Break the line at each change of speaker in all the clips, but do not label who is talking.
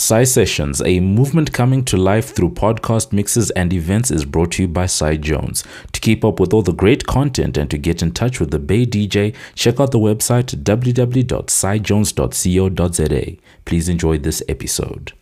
Sai Sessions, a movement coming to life through podcast mixes and events, is brought to you by Sai Jones. To keep up with all the great content and to get in touch with the Bay DJ, check out the website www.saijones.co.za. Please enjoy this episode.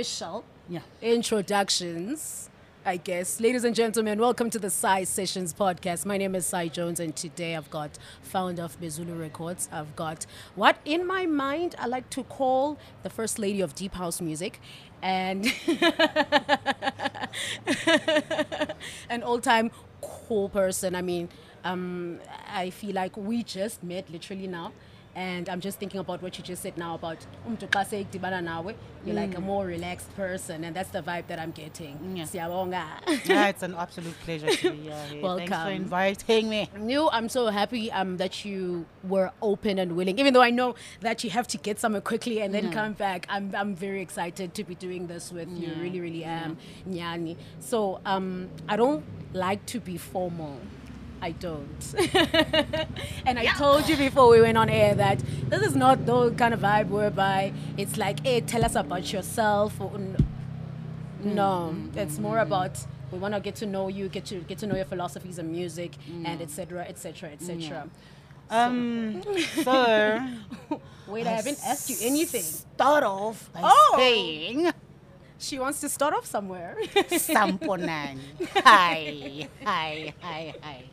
Official
Yeah.
introductions. I guess. Ladies and gentlemen, welcome to the Sai Sessions podcast. My name is Sai Jones, and today I've got founder of Bezulu Records. I've got what in my mind I like to call the first lady of deep house music, and an all-time cool person. I mean, um, I feel like we just met literally now. And I'm just thinking about what you just said now about nawe, you're like a more relaxed person, and that's the vibe that I'm getting.
Yeah. Yeah, it's an absolute pleasure to be here. Welcome. Thanks for inviting me.
No, I'm so happy um, that you were open and willing. Even though I know that you have to get somewhere quickly and then come back, I'm, I'm very excited to be doing this with you. Really, really am. Nyani. So um, I don't like to be formal. I don't. and I told you before we went on air that this is not the kind of vibe whereby it's like, hey, tell us about yourself. N- mm. no, mm. it's more mm. about we want to get to know you, get to get to know your philosophies and music, and etc. etc. etc.
Um, so
Wait, I haven't asked you anything.
start off by
Oh.
saying
She wants to start off somewhere.
Samponan. hi, hi, hi, hi.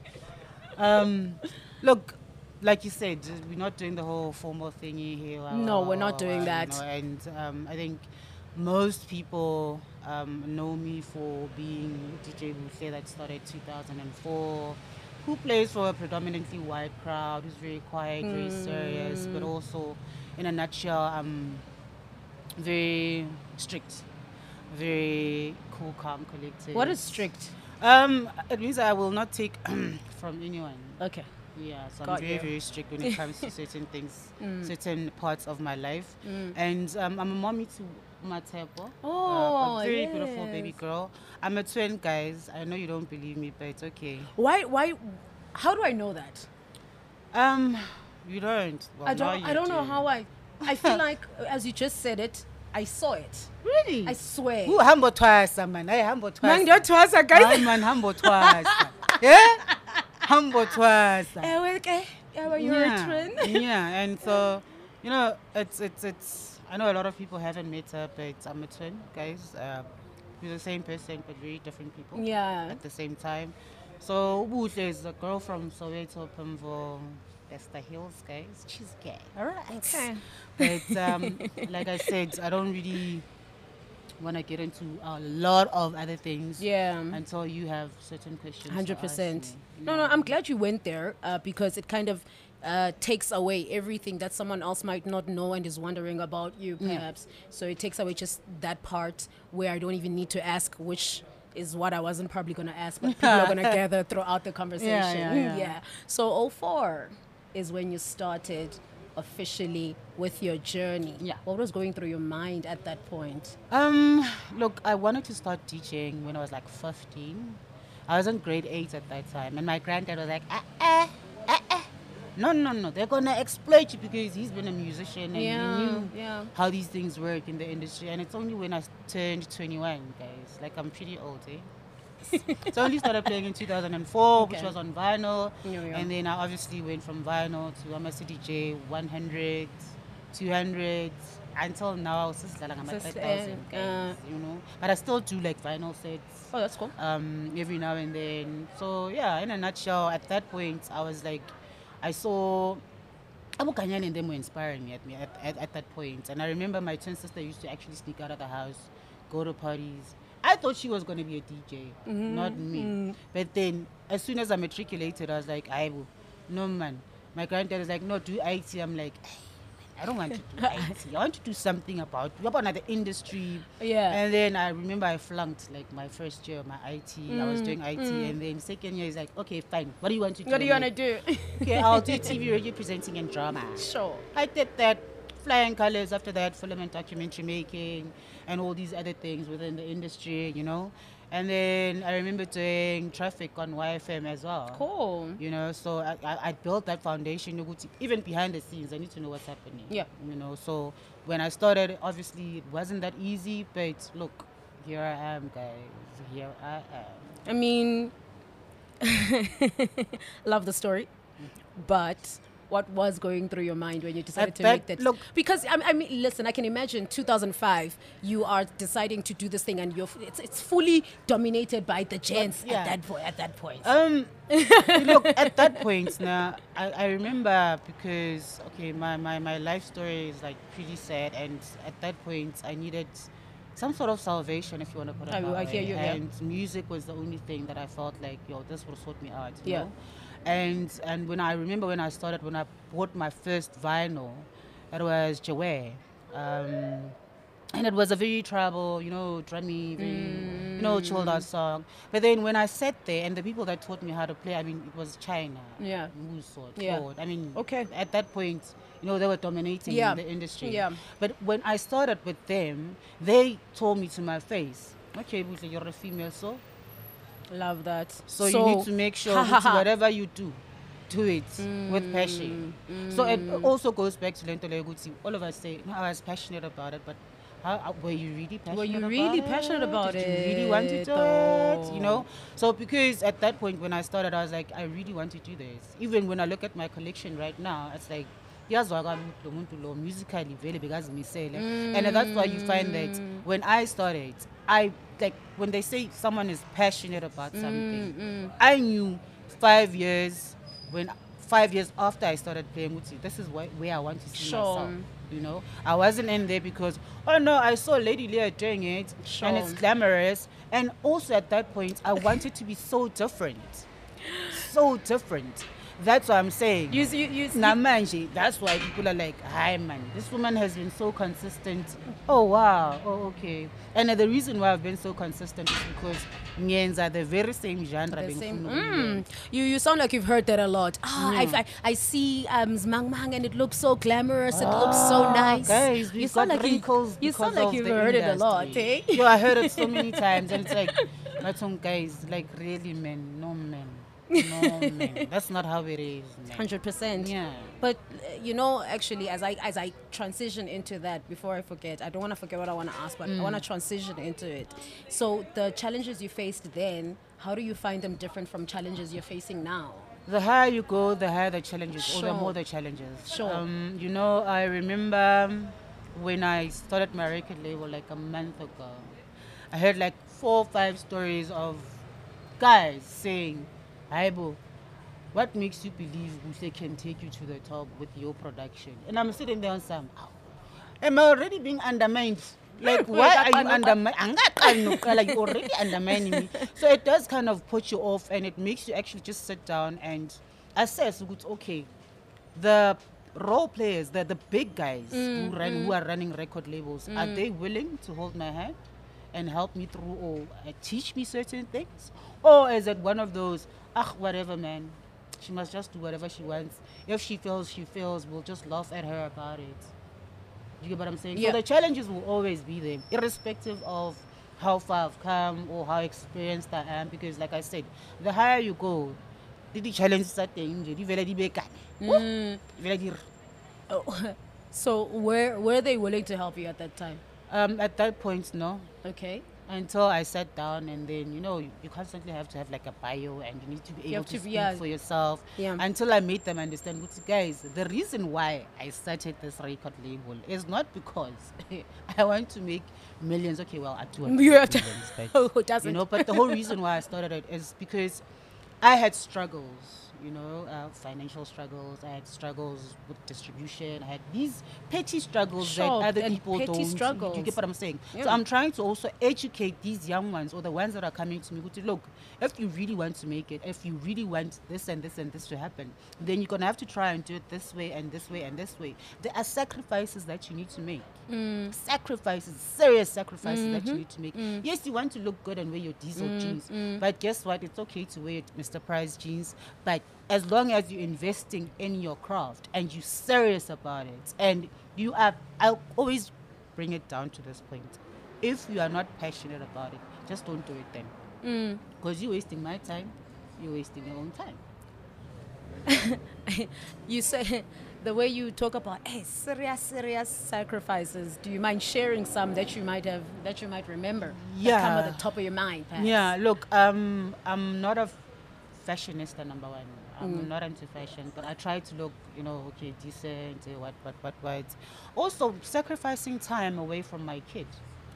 Um, look, like you said, we're not doing the whole formal thingy here.
No, we're not doing
wow, you
that.
know, and um, I think most people um, know me for being DJ Buffet that started 2004, who plays for a predominantly white crowd, who's very quiet, very serious, but
Mm.
also, in a nutshell, I'm very strict, very cool, calm, collected.
what is strict?
Um, it means I will not take from anyone.
Okay.
Yeah, so I'm very,
you.
very strict when it comes to certain things,
Mm.
certain parts of my life.
Mm.
And um, I'm a mommy to Matepo.
Oh,
a very beautiful baby girl. I'm a twin, guys. I know you don't believe me, but it's okay.
Why? Why? How do I know that?
Um, you don't. Well,
I don't. I don't know how I. I feel like uh, as you just said it, I saw it.
Really?
I swear.
Ooh, humble twice, man. I humble twice.
Man, you're twice a
Hayi,
guy.
man, humble twice. yeah? Humble twice.
Eh, okay. Yeah, well, you're
yeah.
a twin.
yeah, and so you know, it's it's it's. I know a lot of people haven't met her, but I'm a twin, guys. Uh, we're the same person, but very different people
Yeah.
at the same time. So Ubuhle is a girl from Soweto, Pimville, Esther Hills, guys. She's gay. All right.
Okay.
But um, like I said, I don't really want to get into a lot of other things
Yeah.
until you have certain questions.
Hundred percent. No, no, I'm glad you went there uh, because it kind of uh, takes away everything that someone else might not know and is wondering about you,
Yeah.
perhaps. So it takes away just that part where I don't even need to ask which is what I wasn't probably going to ask, but people are going to gather throughout the conversation.
yeah, yeah.
So 04 is when you started officially with your journey.
Yeah.
What was going through your mind at that point?
Um, look, I wanted to start teaching when I was like 15. I was in grade 8 at that time, and my granddad was like, ah, ah, ah, ah. No, no, no, they're gonna exploit you because he's been a musician and
Yeah,
he knew
yeah.
how these things work in the industry. And it's only when I turned 21, guys. Like, I'm pretty old, eh? So I only started playing in 2004, which was on vinyl.
Yeah, yeah.
And then I obviously went from vinyl to I'm a CDJ 100, 200, until now I was just like I'm at
Sis-
5,000,
uh,
guys, you know. But I still do like vinyl sets
Oh, that's cool.
um, every now and then. So yeah, in a nutshell, at that point I was like, I saw. Abu Kanyan and them were inspiring me at me at, at, at that point. And I remember my twin sister used to actually sneak out of the house, go to parties. I thought she was going to be a DJ, not mm-hmm. me. Mm. But then, as soon as I matriculated, I was like, I will. No, man. My granddad is like, no, do IT. I'm like, I don't want to do IT. I want to do something about about another industry.
Yeah.
And then I remember I flunked like my first year, of my IT. I was
Mm,
doing IT, mm. and then second year is like, okay, fine. What do you want to do?
What do you want to do?
Okay, I'll do TV, radio presenting, and drama.
sure.
I did that. Flying colors. After that, film and documentary making, and all these other things within the industry. You know. And then I remember doing traffic on YFM as well.
Cool.
You know, so I, I, I built that foundation. Even behind the scenes, I need to know what's happening.
Yeah.
You know, so when I started, obviously it wasn't that easy, but look, here I am, guys. Here I am.
I mean, love the story, mm. but what was going through your mind when you decided
At
to
that-
make that?
look-
because I, I mean, listen, I can imagine 2005. You are deciding to do this thing, and you're it's, it's fully dominated by the gents
yeah.
at that point. At that point,
Um, look, at that point now, I, I remember because, okay, my, my, my life story is like pretty sad, and at that point, I needed some sort of salvation, if you want to put it
I-
that
I hear
way.
you, yeah.
And music was the only thing that I felt like, yo, this will sort me out. You
Yeah.
Know? And and when I remember when I started, when I bought my first vinyl, it was Jawe. Um, and it was a very tribal, you know, drummy, very, you know, chilled out song. But then when I sat there, and the people that taught me how to play, I mean, it was China,
Yeah.
Muso,
Yeah.
I mean,
Okay.
At that point, you know, they were dominating
Yeah.
the industry.
Yeah.
But when I started with them, they told me to my face, "Okay, Buhle, you're a female, so
love that.
so, you need to make sure whatever you do, do it with passion. So it
Mm.
also goes back to Lento Leguti. All of us say, I was passionate about it, but how, how- were you really passionate
Were you
about
really
it?
passionate about
Did you really want to
it,
do it? You know? So because at that point when I started, I was like, I really want to do this. Even when I look at my collection right now, it's like, yazwa kwami ukuthi lo muntu lo musically vele bekazimisele. And that's why you find that
Mm.
when i started i like when they say someone is passionate about
Mm,
something i knew five years when five years after i started playing Mutsi, this is why, where i want to see
Sure.
myself you know? I wasn't in there because oh no i saw lady leah doing it and it's glamorous. And also at that point i wanted to be so different. So different that's what i'm saying
You, you, you,
Namanje, that's why people are like, hi man, this woman has been so consistent. Oh wow, oh okay. And uh, the reason why I've been so consistent is because Nyenza are the very same genre.
The same. Mm, you you sound like you've heard that a lot. Ah, I, I, I see um Zmang Mang and it looks so glamorous. It looks so
Ah,
nice.
Guys,
you sound
got
like you, you sound like you've heard it a lot, eh?
industry. Yo, I heard it so many times, and it's like, but some guys, like really, man, no man, no man. That's not how it is.
Hundred percent.
Yeah.
But uh, you know, actually, as I as I transition into that, before I forget, I don't want to forget what I want to ask, but I want to
Mm.
transition into it. So the challenges you faced then, how do you find them different from challenges you're facing now?
The higher you go, the higher the challenges, or the more the challenges.
Sure.
Um, you know, I remember when I started my record label like a month ago, I heard like four or five stories of guys saying, Aibo, what makes you believe Buse can take you to the top with your production? And I'm sitting there on some, am I already being undermined? Like, why are you undermining? Me? Like, you're already undermining me. So it does kind of put you off and it makes you actually just sit down and assess, okay, the role players, the, the big guys mm, who, run, who mm. are running record labels, are mm. they willing to hold my hand and help me through or uh, teach me certain things? Or is it one of those, ah, whatever, man, she must just do whatever she wants. If she feels, she feels, we'll just laugh at her about it. You get what I'm saying?
Yeah.
So the challenges will always be there, irrespective of how far I've come or how experienced I am. Because, like I said, the higher you go, the challenges are there. di vele di be kae. Woo! Di vele di r-
Oh, so were were they willing to help you at that time?
Um, at that point, no.
Okay.
Until I sat down and then, you know, you, you constantly have to have like a bio and you need to be able to,
to
speak
yeah.
for yourself.
Yeah.
Until I made them understand, "Look, guys, the reason why I started this record label is not because I want to make millions. Okay, well, I do want to
You
make
have to-
millions, but,
oh,
you
doesn't?
know, but the whole reason why I started it is because I had struggles you know, uh, financial struggles. I had struggles with distribution. I had these petty struggles
Sure,
that other people
petty
don't. You get what I'm saying? So I'm trying to also educate these young ones or the ones that are coming to me. Look, if you really want to make it, if you really want this and this and this to happen, then you're gonna have to try and do it this way and this way and this way. There are sacrifices that you need to make.
Mm.
Sacrifices, serious sacrifices that you
Mm-hmm.
need to make. Yes, you want to look good and wear your diesel
Mm,
jeans, but guess what? It's okay to wear Mr. Price jeans, but as long as you're investing in your craft and you're serious about it, and you are, I'll always bring it down to this point. If you are not passionate about it, just don't do it then.
Mm.
Because you're wasting my time, you're wasting your own time.
you say the way you talk about hey, serious, serious sacrifices. Do you mind sharing some that you might have that you might remember? that come at the top of your mind. perhaps?
Yeah, look, um, I'm not a fashionista, number one. I'm
Mm.
not into fashion, but I try to look, you know, okay, decent, uh, what, what, what, what. Also, sacrificing time away from my kid.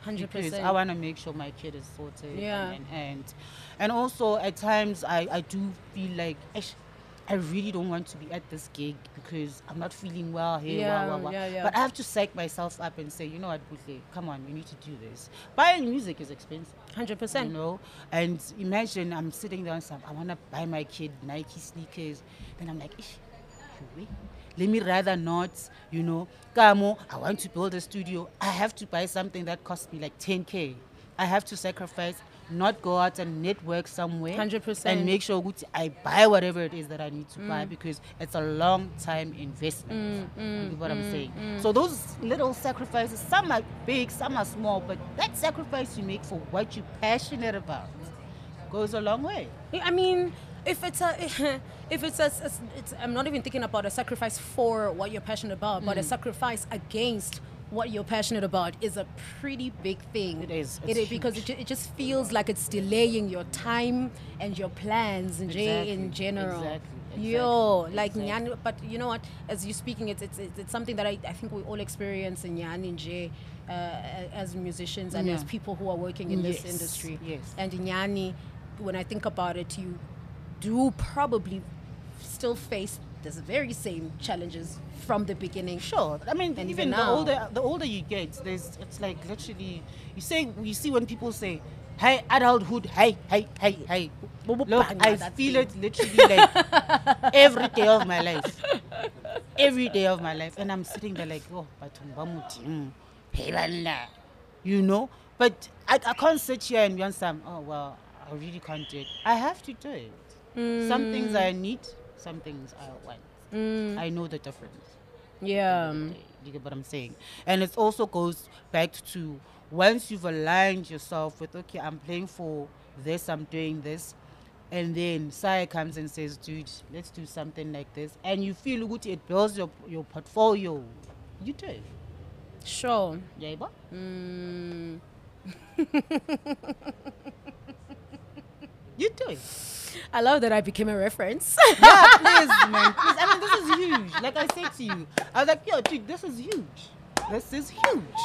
100%.
Because. I want to make sure my kid is sorted.
Yeah.
And, and, and also, at times, I, I do feel like, "Eish, I really don't want to be at this gig because I'm not feeling well here.
Yeah,
wah, wah, wah."
yeah, yeah.
But I have to psych myself up and say, you know what, Buhle, come on, we need to do this. Buying music is expensive
Hundred
you
percent.
know? And imagine i'm sitting there and say i want to buy my kid nike sneakers. Then i'm like Ish, we? let me rather not you know? Kamo i want to build a studio. I have to buy something that costs me like 10k i have to sacrifice not go out and network somewhere
100%.
and make sure i buy whatever it is that i need to buy mm. because it's a long time investment. Mm, mm, you get what i'm saying? so those little sacrifices some are big some are small but that sacrifice you make for what you're passionate about goes a long way.
I mean, if it's a, if it's a, it's, I'm not even thinking about a sacrifice for what you're passionate about,
Mm.
but a sacrifice against what you're passionate about is a pretty big thing.
It is.
It
It's
because it, it just feels like it's delaying your time and your plans in,
Exactly,
in general.
exactly, Exactly.
Yo, like
exactly.
Nyan, but you know what? As you're speaking, it's it's, it's, something that I, I think we all experience in Nyan in J, uh, as musicians and as people who are working in this industry.
yes.
And in Yani, when I think about it, you do probably still face the very same challenges from the beginning.
Sure. I mean,
And
even
even
the older the older you get, there's it's like literally you say you see when people say, "Hey, adulthood, hey, hey, hey, hey." Look, I feel it literally like every day of my life, every day of my life, and I'm sitting there like, "Oh, but mm. hey, you know. But I, I can't sit here and be on some. Oh well, I really can't do it. I have to do it. Some things mm. I need, some things I want. I know the difference.
Yeah.
You get what I'm saying? And it also goes back to once you've aligned yourself with, okay, I'm playing for this, I'm doing this, and then Sai comes and says, dude, let's do something like this, and you feel good, it builds your, your portfolio, you do.
Sure.
Yeah, but
Mm,
you do it.
I love that I became a reference.
Yeah, please, man. Please. I mean, this is huge. Like I said to you, I was like, yo, dude, this is huge. This is huge.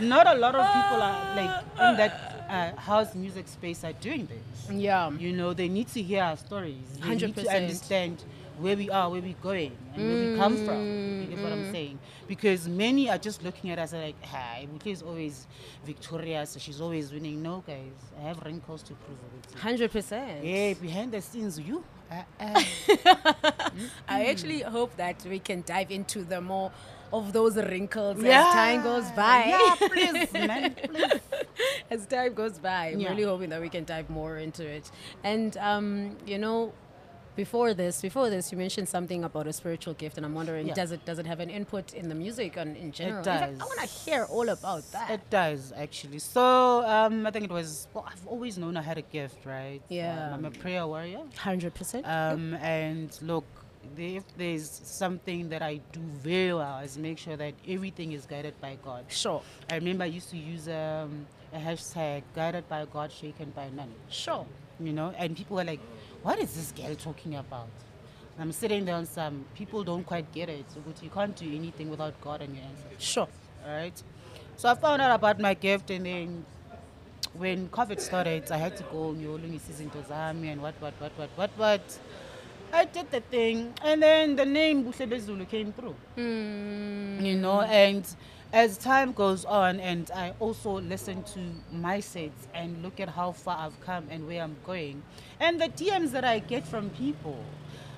Not a lot of people are like in that uh, house music space are doing this.
yeah.
You know, they need to hear our stories. They need to
100%.
understand where we are, where we're going, and where we come from. You get what I'm saying? Because many are just looking at us like, hi, Buhle is always victorious. She's always winning. No, guys, I have wrinkles to prove it.
Hundred percent.
Yeah, behind the scenes, you. Uh, uh,
I actually hope that we can dive into the more of those wrinkles as time goes by.
Yeah, please, man, please.
as time goes by. I'm
Yeah.
really hoping that we can dive more into it. And um, you know, before this, before this, you mentioned something about a spiritual gift, and I'm wondering,
Yeah.
does it does it have an input in the music and in general? In fact, I want to hear all about that.
It does actually. So um, I think it was. Well, I've always known I had a gift, right?
Yeah.
Um, I'm a prayer warrior.
Hundred percent.
Um, and look, if there's something that I do very well is make sure that everything is guided by God.
Sure,
I remember I used to use um, a hashtag guided by God, shaken by none.
sure.
You know, and people were like, "What is this girl talking about?" I'm sitting there on some people don't quite get it. So but you can't do anything without God on your answer.
Sure.
All right. So I found out about my gift, and then when COVID started, I had to go Nyolungi season to Zami and what, what, what, what, what, what. I did the thing, and then the name Buhle Zulu came through.
Mm.
You know, and as time goes on, and I also listen to my sets and look at how far I've come and where I'm going, and the DMs that I get from people,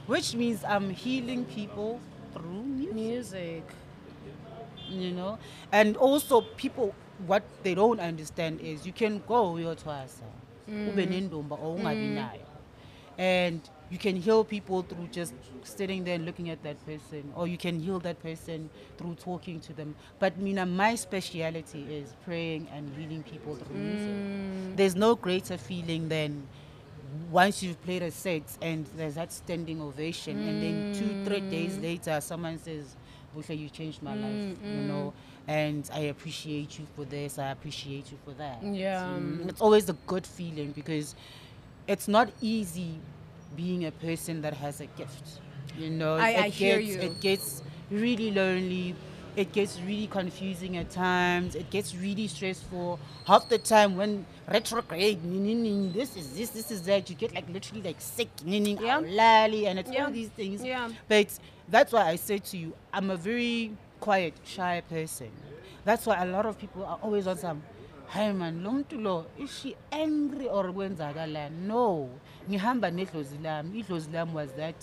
which means I'm healing people through music.
Music.
you know and also people what they don't understand is you can go uyothwasa ube mm. or mm. ungabi nayo and you can heal people through just sitting there and looking at that person or you can heal that person through talking to them. But mina my speciality is praying and healing people through music. Mm. There's no greater feeling than once you've played a set and there's that standing ovation and then two three days mm. later someone says Busha, you changed my life you mm, know? And i appreciate you for this i appreciate you for that
Yeah.
Mm, it's always a good feeling because it's not easy being a person that has a gift you know
I-
it
I
gets
you.
it gets really lonely it gets really confusing at times it gets really stressful half the time when retrograde this is this this is that you get like literally like sick
Yeah.
lally, and it's
Yeah.
all these things
Yeah.
but that's why i say to you i'm a very quiet shy person that's why a lot of people are always on some hi man lo muntu lo is she angry or kwenzakalani no ngihamba nedlozi lami. Idlozi lami was that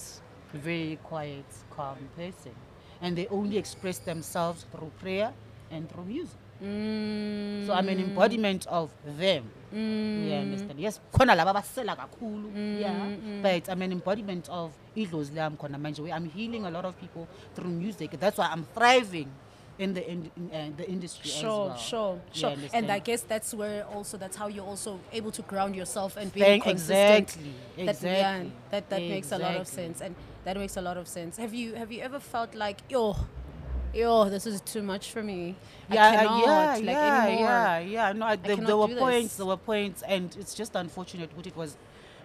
very quiet calm person. And they only express themselves through prayer and through music.
Mm.
so i'm an embodiment of them. Mm. You understand? Yes khona laba abasela kakhulu. Mm, yeah. Mm. but i'm an embodiment of idlozi lami khona manje. I'm healing a lot of people through music. That's why i'm thriving in the in, in uh, the industry as
Sure,
well.
sure,
You
sure. And I guess that's where also that's how you're also able to ground yourself and be
Thank-
consistent.
exactly,
That, yeah,
exactly,
that that makes a lot of sense, and that makes a lot of sense. Have you have you ever felt like yo, yo, this is too much for me? I
yeah, uh,
cannot,
yeah,
like
yeah,
anymore.
yeah, yeah. No, I, there,
cannot
there were points,
this.
there were points, and it's just unfortunate. What it was,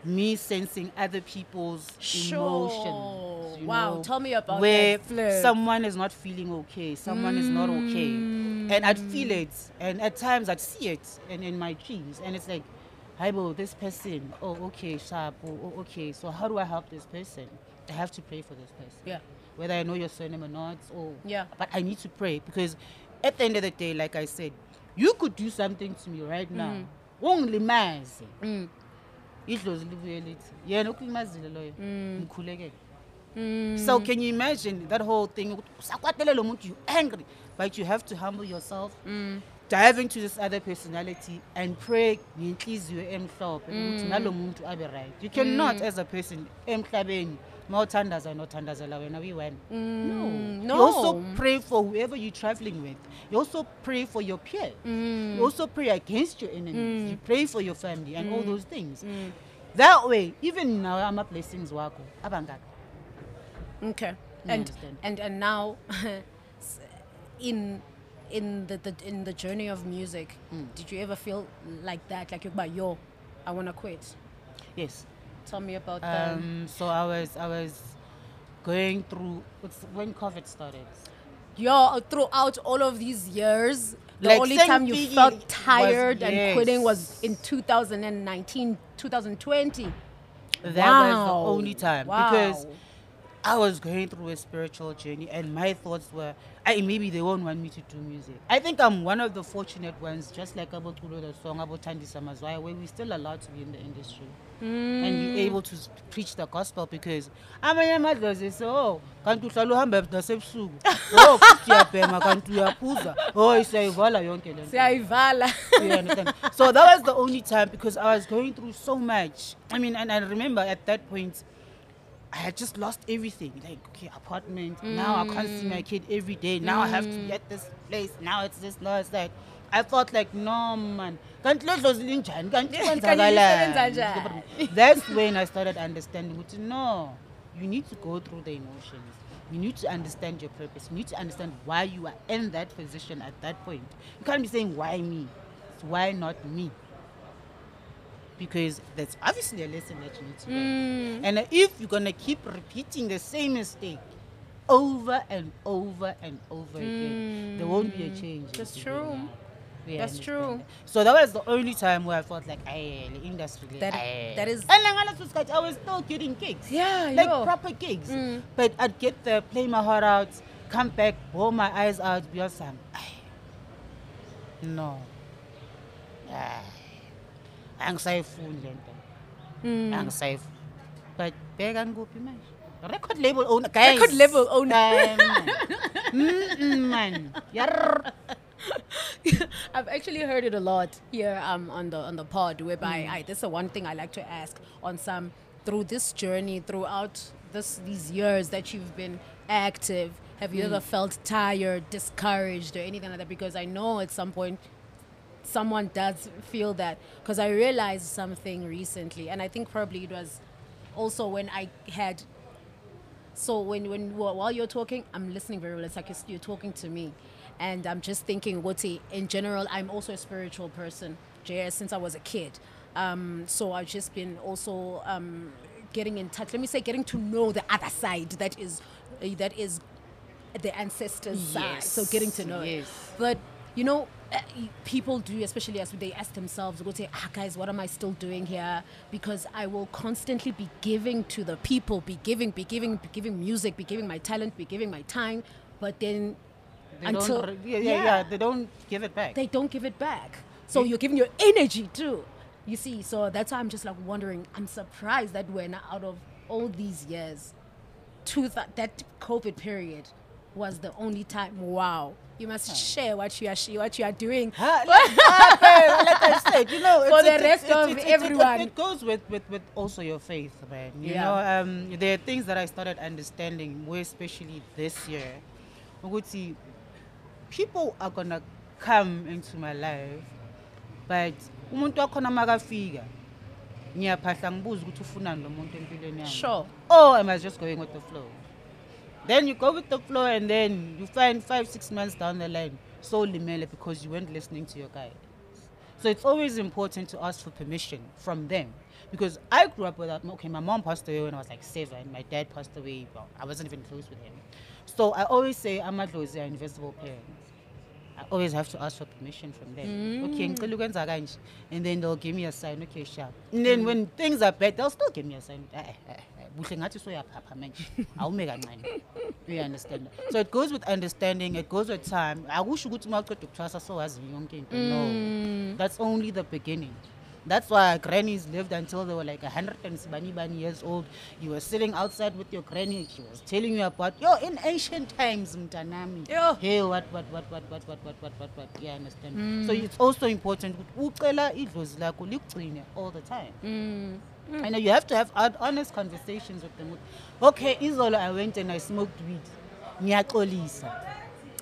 me sensing other people's emotions.
Sure.
you
Wow,
know,
tell me about
where someone is not feeling okay, someone is not okay, and I'd feel
Mm.
it, and at times I'd see it, and in my dreams, and it's like, hi, bro, this person. Oh, okay, sharp. Oh, oh, okay. So how do I help this person? I have to pray for this person
Yeah.
whether I know your surname or not, or
Yeah.
But I need to pray because at the end of the day, like I said, you could do something to me right now. Ungilimaze.
Mm.
Idlozi libuye lithi, yena ukulimazile loyo.
Mm.
Ngikhulekele. So can you imagine that whole thing? ukuthi usakwatele lo muntu, you angry, but you have to humble yourself.
Mm.
Dive into this other personality and pray ngenhliziyo emhlophe
Mm.
ukuthi nalo muntu abe right. You cannot as a person emhlabeni mawuthandaza wena uyi-one. No.
Mm,
You also pray for whoever you're traveling with. You also pray for your peers.
Mm.
You also pray against your enemies. You pray for your family and all those things. That way, even now, I'm blessings wako. Abangaka.
Okay.
You
And
understand?
and and now in in the, the in the journey of music,
Mm.
did you ever feel like that? Like you're yo, I wanna quit.
Yes.
Tell me about that.
Um, so I was, I was going through when COVID started.
Yo, throughout all of these years, the
Like,
only time you felt
was-
tired and quitting was in 2019, 2020.
That was the only time
Wow.
because I was going through a spiritual journey, and my thoughts were, I maybe they won't want me to do music. I think I'm one of the fortunate ones, just like about Tulo, the song about Thandiswa Mazwai, where we're still allowed to be in the industry and be mm. able to preach the gospel because amanye amadlozi say oh kanti uhlala uhamba nasebusuku oh futhi uyabhema kanti uyaphuza oh siyayivala yonke le.
Siyayivala.
So that was the only time because I was going through so much. I mean, and I remember at that point, I had just lost everything. Like, okay, apartment. Mm. Now I can't see my kid every day. Now I have to mm. be at this place. Now it's this, now it's that. I thought like, no man. Kanti le dlozi linjani? Kanti
Kanti
kwenzakalani?"
lisebenza njani?
That's when I started understanding. ukuthi, No, you need to go through the emotions. You need to understand your purpose. You need to understand why you are in that position at that point. You can't be saying, why me? It's why not me? Because that's obviously a lesson that you need to learn. Mm. And uh, if you're going to keep repeating the same mistake over and over and over again, there won't be a mm. change.
That's
into who you
true.
We
That's true.
that. So that was the only time where I felt like, I the industry.
That-
aye."
that is-
And like, honest with I was still getting gigs.
Yeah,
like
yo.
proper gigs.
Mm.
But I'd get there, play my heart out, come back, bawl my eyes out, be awesome. Aye. No. Aye. Angisayifuni le nto.
Mm.
Angisayifuni. But bheka ngikuphi manje? Record label owner, guys.
Record label owner.
Man. Yarr.
I've actually heard it a lot here um, on the on the pod, whereby I, this is the one thing I like to ask on some through this journey, throughout this these years that you've been active. Have you ever felt tired, discouraged, or anything like that? Because I know at some point someone does feel that. Because I realized something recently, and I think probably it was also when I had so when when while you're talking, I'm listening very well. It's like you're, talking to me, and I'm just thinking, Woti. In general, I'm also a spiritual person, JS, since I was a kid. Um, so I've just been also um, getting in touch. Let me say, getting to know the other side that is uh, that is the ancestors' side. So getting to know it. But you know, people do, especially as they ask themselves, go say, ah, guys, what am I still doing here? Because I will constantly be giving to the people, be giving, be giving, be giving music, be giving my talent, be giving my time. But then
They
until
don't, yeah, yeah, yeah, they don't give it back.
they don't give it back. So you're giving your energy too. You see, so that's why I'm just like wondering. I'm surprised that we're when out of all these years, to that that COVID period was the only time. Wow, you must share what you are what you are doing.
Like, babe, I said, you know,
For the rest of everyone.
It, goes with, with, with also your faith, man. You
Yeah.
know, um, there are things that I started understanding, more especially this year. Ukuthi, people are gonna come into my life, but umuntu wakhona makafika, ngiyaphahla ngibuza ukuthi ufunani lo muntu empilweni yami.
Sure.
Or am I just going with the flow? Then you go with the flow and then you find five, six months down the line, so limele because you weren't listening to your guy. So it's always important to ask for permission from them. Because I grew up without, okay, my mom passed away when I was like seven. My dad passed away, well, I wasn't even close with him. So I always say, amadlozi are invisible parents. I always have to ask for permission from them. Okay, mm. ngicela ukwenza kanje. and then they'll give me a sign, okay, sharp. And then when mm. things are bad, they'll still give me a sign. Eh, eh, eh, buhle ngathi soyaphapha manje. Awume kancane. You understand? So it goes with understanding, it goes with time. I wish Akusho ukuthi uma uqeda ukuthwasa so wazi yonke into. No. Mm. That's only the beginning. That's why grannies lived until they were like 100 years old. You were sitting outside with your granny. She was telling you about, yo, in ancient times, mtanami.
Yo.
Hey, what, what, what, what, what, what, what, what, what, what. Yeah, I understand. Mm. So it's also important ucela idlozi lakho likugcine all the time. Mm. I know you have to have honest conversations with them. Okay, izolo I went and I smoked weed. Ngiyaxolisa.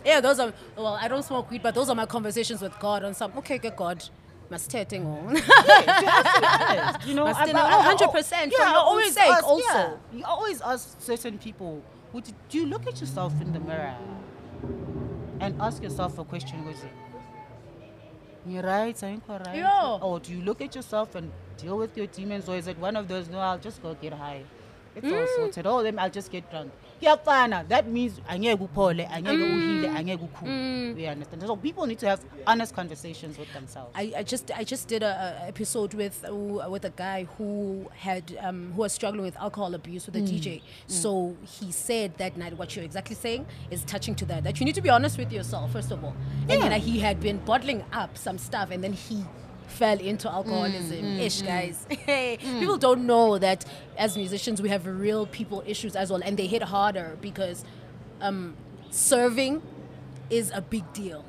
Yeah, those are well. I don't smoke weed, but those are my conversations with God on some. Okay, good God, masithethe ngo.
Yes, you know,
Must
I-
still-
I- I-
100%
yeah, I always
sake
ask-
also.
yeah, you always ask certain people, would you, do you look at yourself in the mirror and ask yourself a question? Was it, You're right? You right?
Yeah.
Or do you look at yourself and deal with your demons, or is it one of those? No, I'll just go get high. It's all sorted. Oh, then I'll just get drunk. Kuyafana. That means angeke uphole, angeke uhile, angeke ukhule. We understand. So people need to have honest conversations with themselves.
I, I just I just did a, a episode with uh, with a guy who had um, who was struggling with alcohol abuse with a DJ. So he said that night what you're exactly saying is touching to that that you need to be honest with yourself first of all. And then he had been bottling up some stuff and then he fell into alcoholism. Mm, mm, Ish mm. guys. People don't know that as musicians we have real people issues as well and they hit harder because um, serving is a big deal.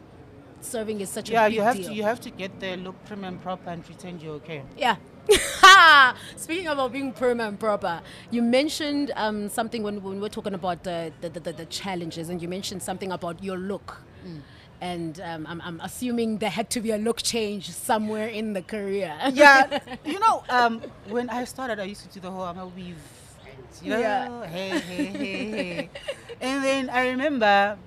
Serving is such
yeah,
a big
you have
deal.
to you have to get there, look prim and proper, and pretend you're okay.
yeah. Speaking about being prim and proper, you mentioned um, something when, when we were talking about the, the, the, the challenges, and you mentioned something about your look. And um, I'm, I'm assuming there had to be a look change somewhere in the career.
yeah, you know, um, when I started, I used to do the whole I'm a weave, you know,
Yeah.
hey, hey, hey, hey, and then I remember,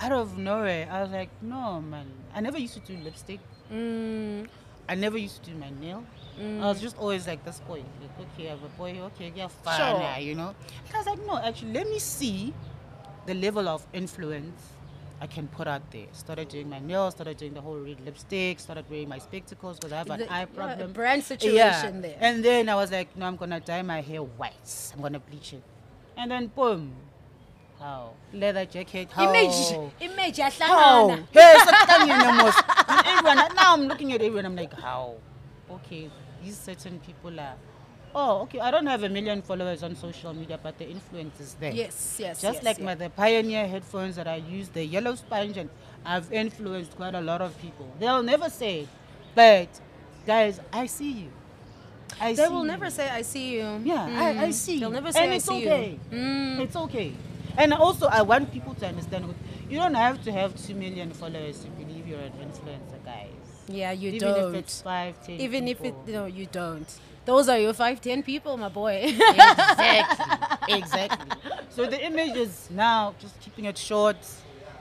out of nowhere, I was like, no, man, I never used to do lipstick.
Mm,
I never used to do my nail. I was just always like this boy, like, okay, I have a boy, okay, yeah, fine,
Sure.
you know. And I was like, no, actually, let me see the level of influence I can put out there. Started doing my nails, started doing the whole red lipstick, started wearing my spectacles because I have an
The-
eye
yeah,
problem.
brand situation there.
And then I was like, no, I'm gonna dye my hair white. I'm gonna bleach it. And then boom. How? Leather jacket. How?
Image, image
How? Hey, Saktanyana mos. And everyone, now I'm looking at everyone, I'm like, how? Okay, these certain people are. Oh, okay. I don't have a million followers on social media, but the influence is there.
Yes, yes.
Just
yes,
like my the Pioneer headphones that I use, the yellow sponge, and I've influenced quite a lot of people. They'll never say it, but guys, I see you. I
They will
you.
never say I see you.
Yeah, I, I
Mm.
see.
They'll
you.
never say
and
I
it's
see
okay.
you. Mm.
It's okay. And also, I want people to understand you don't have to have two million followers to believe you're an influencer, guys.
Yeah, you
Even
don't.
if it's five, ten.
Even if it
people.
no, you don't. Those are your five, ten people, my boy.
exactly, exactly. So the image is now just keeping it short.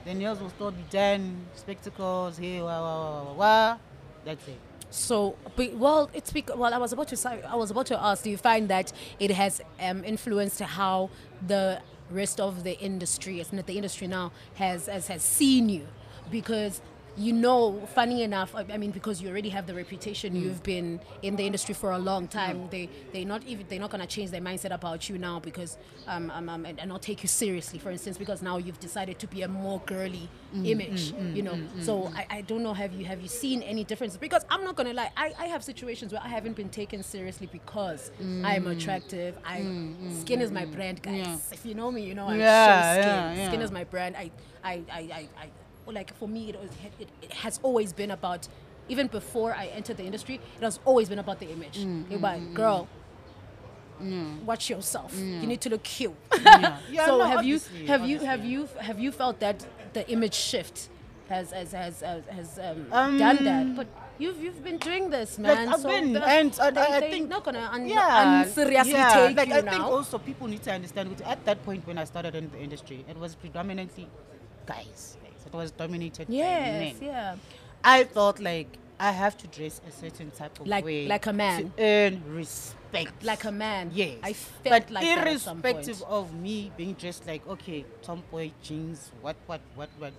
The nails will still be done. Spectacles, here, wah, wah, wah, wah, wah. That's it.
So, but, well, it's because well, I was about to say, I was about to ask. Do you find that it has um, influenced how the rest of the industry, it's not the industry now, has has, has seen you? Because you know, funny enough, I, I mean, because you already have the reputation, mm. you've been in the industry for a long mm-hmm. time. They they not even they're not gonna change their mindset about you now because um, um, um and, and not take you seriously. For instance, because now you've decided to be a more girly mm. Mm, image, you know. so I, I don't know. Have you have you seen any differences? Because I'm not gonna lie, I, I have situations where I haven't been taken seriously because I'm attractive. I skin is my brand, guys.
Yeah.
If you know me, you know I'm
Yeah,
so skin.
yeah, yeah.
Skin is my brand. I I I I, I like for me it, was, it, it has always been about even before I entered the industry, it has always been about the image.
Mm,
You're like, girl, watch yourself. You need to look cute.
Yeah. Yeah,
so
no,
have you
obviously,
have you have you have you felt that the image shift has has has has, um,
Um,
done that? But you've you've been doing this,
Like,
man.
I've
so
been, and I-
they,
I- I
they
think-
not gonna un-
yeah,
unseriously
yeah.
take
like,
you
I
now.
think also people need to understand. At that point when I started in the industry, it was predominantly guys. Was dominated
yes, yeah.
I felt like I have to dress a certain type of
Like-
way,
like a man.
to earn respect,
Like a man.
Yes,
I felt
but
like that at some
irrespective of me being dressed like okay, tomboy jeans, what, what, what, what.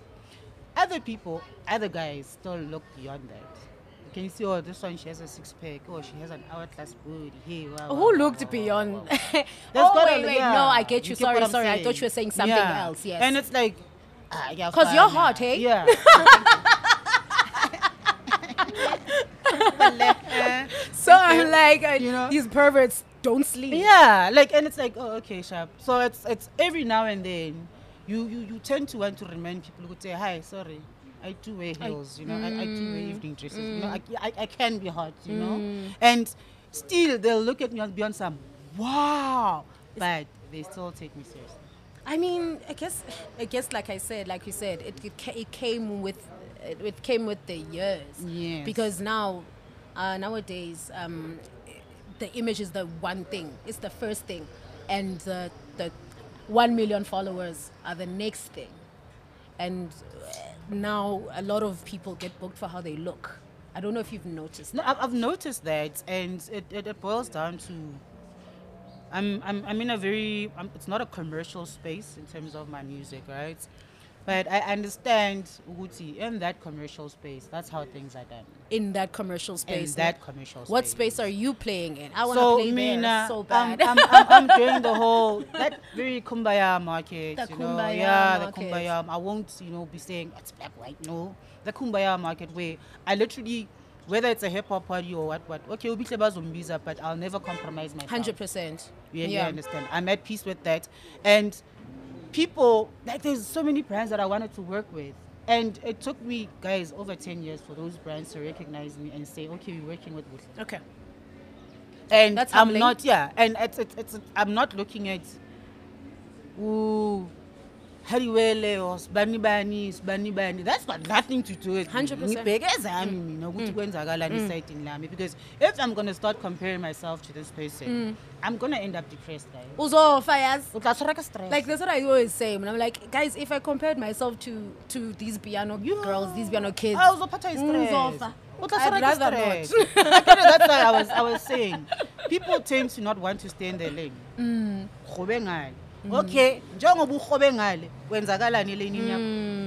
Other people, other guys, still look beyond that. Can you see? Oh, this one she has a six pack. Oh, she has an hourglass booty. Hey, wow, wow,
Who looked
wow,
beyond? oh wait, wait,
yeah,
no, I get you.
what
sorry, sorry. I thought you were saying something
Yeah.
else. Yes.
And it's like, Uh, eh? yeah,
'Cause you're hot, hey?
Yeah.
so I'm like, uh,
You know?
these perverts don't sleep.
Yeah, like, and it's like, oh, okay, sharp. So it's it's every now and then, you you you tend to want to remind people who say, hi, sorry, I do wear heels, you know, I, I do wear mm, evening dresses, you know, mm. I, I, I can be hot, you know, mm. and still they'll look at me and be on some, wow, but they still take me seriously.
I mean, I guess, I guess, like I said, like you said, it it, it came with, it, came with the years.
Yes.
Because now, uh, nowadays, um, the image is the one thing. It's the first thing, and the the one million followers are the next thing. And uh, now a lot of people get booked for how they look. I don't know if you've noticed.
No, I've, I've noticed that, and it, it, it boils down to I'm, I'm, I'm in a very, um, it's not a commercial space in terms of my music, right? But I understand, Uguti, in that commercial space, that's how things are done.
in that commercial space.
in that commercial space.
what space are you playing in? I want to
so,
play there
Mina,
so
I'm,
bad.
I'm, I'm, I'm doing the whole, that very kumbaya market.
The
you know?
kumbaya
Yeah,
market.
the kumbaya. I won't, you know, be saying it's black, white, no. The kumbaya market where I literally, whether it's a hip hop party or what, what, okay, we'll be zombies, but I'll never compromise myself.
Hundred percent.
Yeah, yeah, I understand? I'm at peace with that. And people, like, there's so many brands that I wanted to work with. And it took me, guys, over 10 years for those brands to recognize me and say, okay, we're working with Wuthla.
Okay.
And
That's
I'm
humbling.
not, yeah. And it's, it's, it's, I'm not looking at, ooh, hariwele or sibani bani, sibani bani. That's got nothing to do with
100%.
ngibheke ezami mina ukuthi kwenzakalani esayidini lami because if I'm going to start comparing myself to this person, I'm going to end up depressed, guys.
Uzo fires.
O tla tshwarwa ke stress.
Like that's what I always say. And I'm like, guys, if I compared myself to to these piano girls, these piano kids,
Ah, uzophathwa yi-stress.
Uzofa. I'd rather not.
I get it, That's why I was, I was saying. People tend to not want to stay in their lane.
Mm.
Ngale. Okay, njengoba urhobe ngale, kwenzakalani elenini yakho?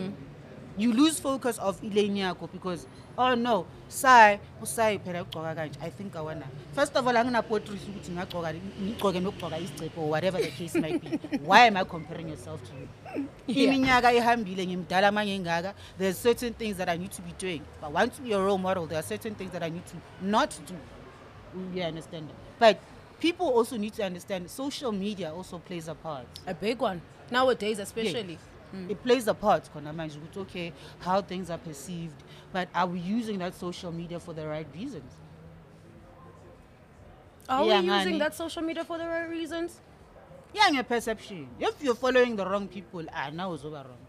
you lose focus of ilane yakho because oh no sai usai phela ugcoka kanje. I think i wanna first of all anginapotrisi ukuthi ngagcoka ngigcoke nokugcoka isicepho or whatever the case might be. Why am i comparing yourself to you? Iminyaka ihambile ngimdala amanye engaka there's certain things that i need to be doing. But once to be a role model there are certain things that i need to not do. You understand? But people also need to understand social media also plays a part
A big one nowadays, especially.
it plays a part khona manje ukuthi okay how things are perceived but are we using that social media for the right reasons
Are
Yeah,
we using
ngani.
that social media for the right reasons?
yeah your perception. if you're following the wrong people ah now over wrong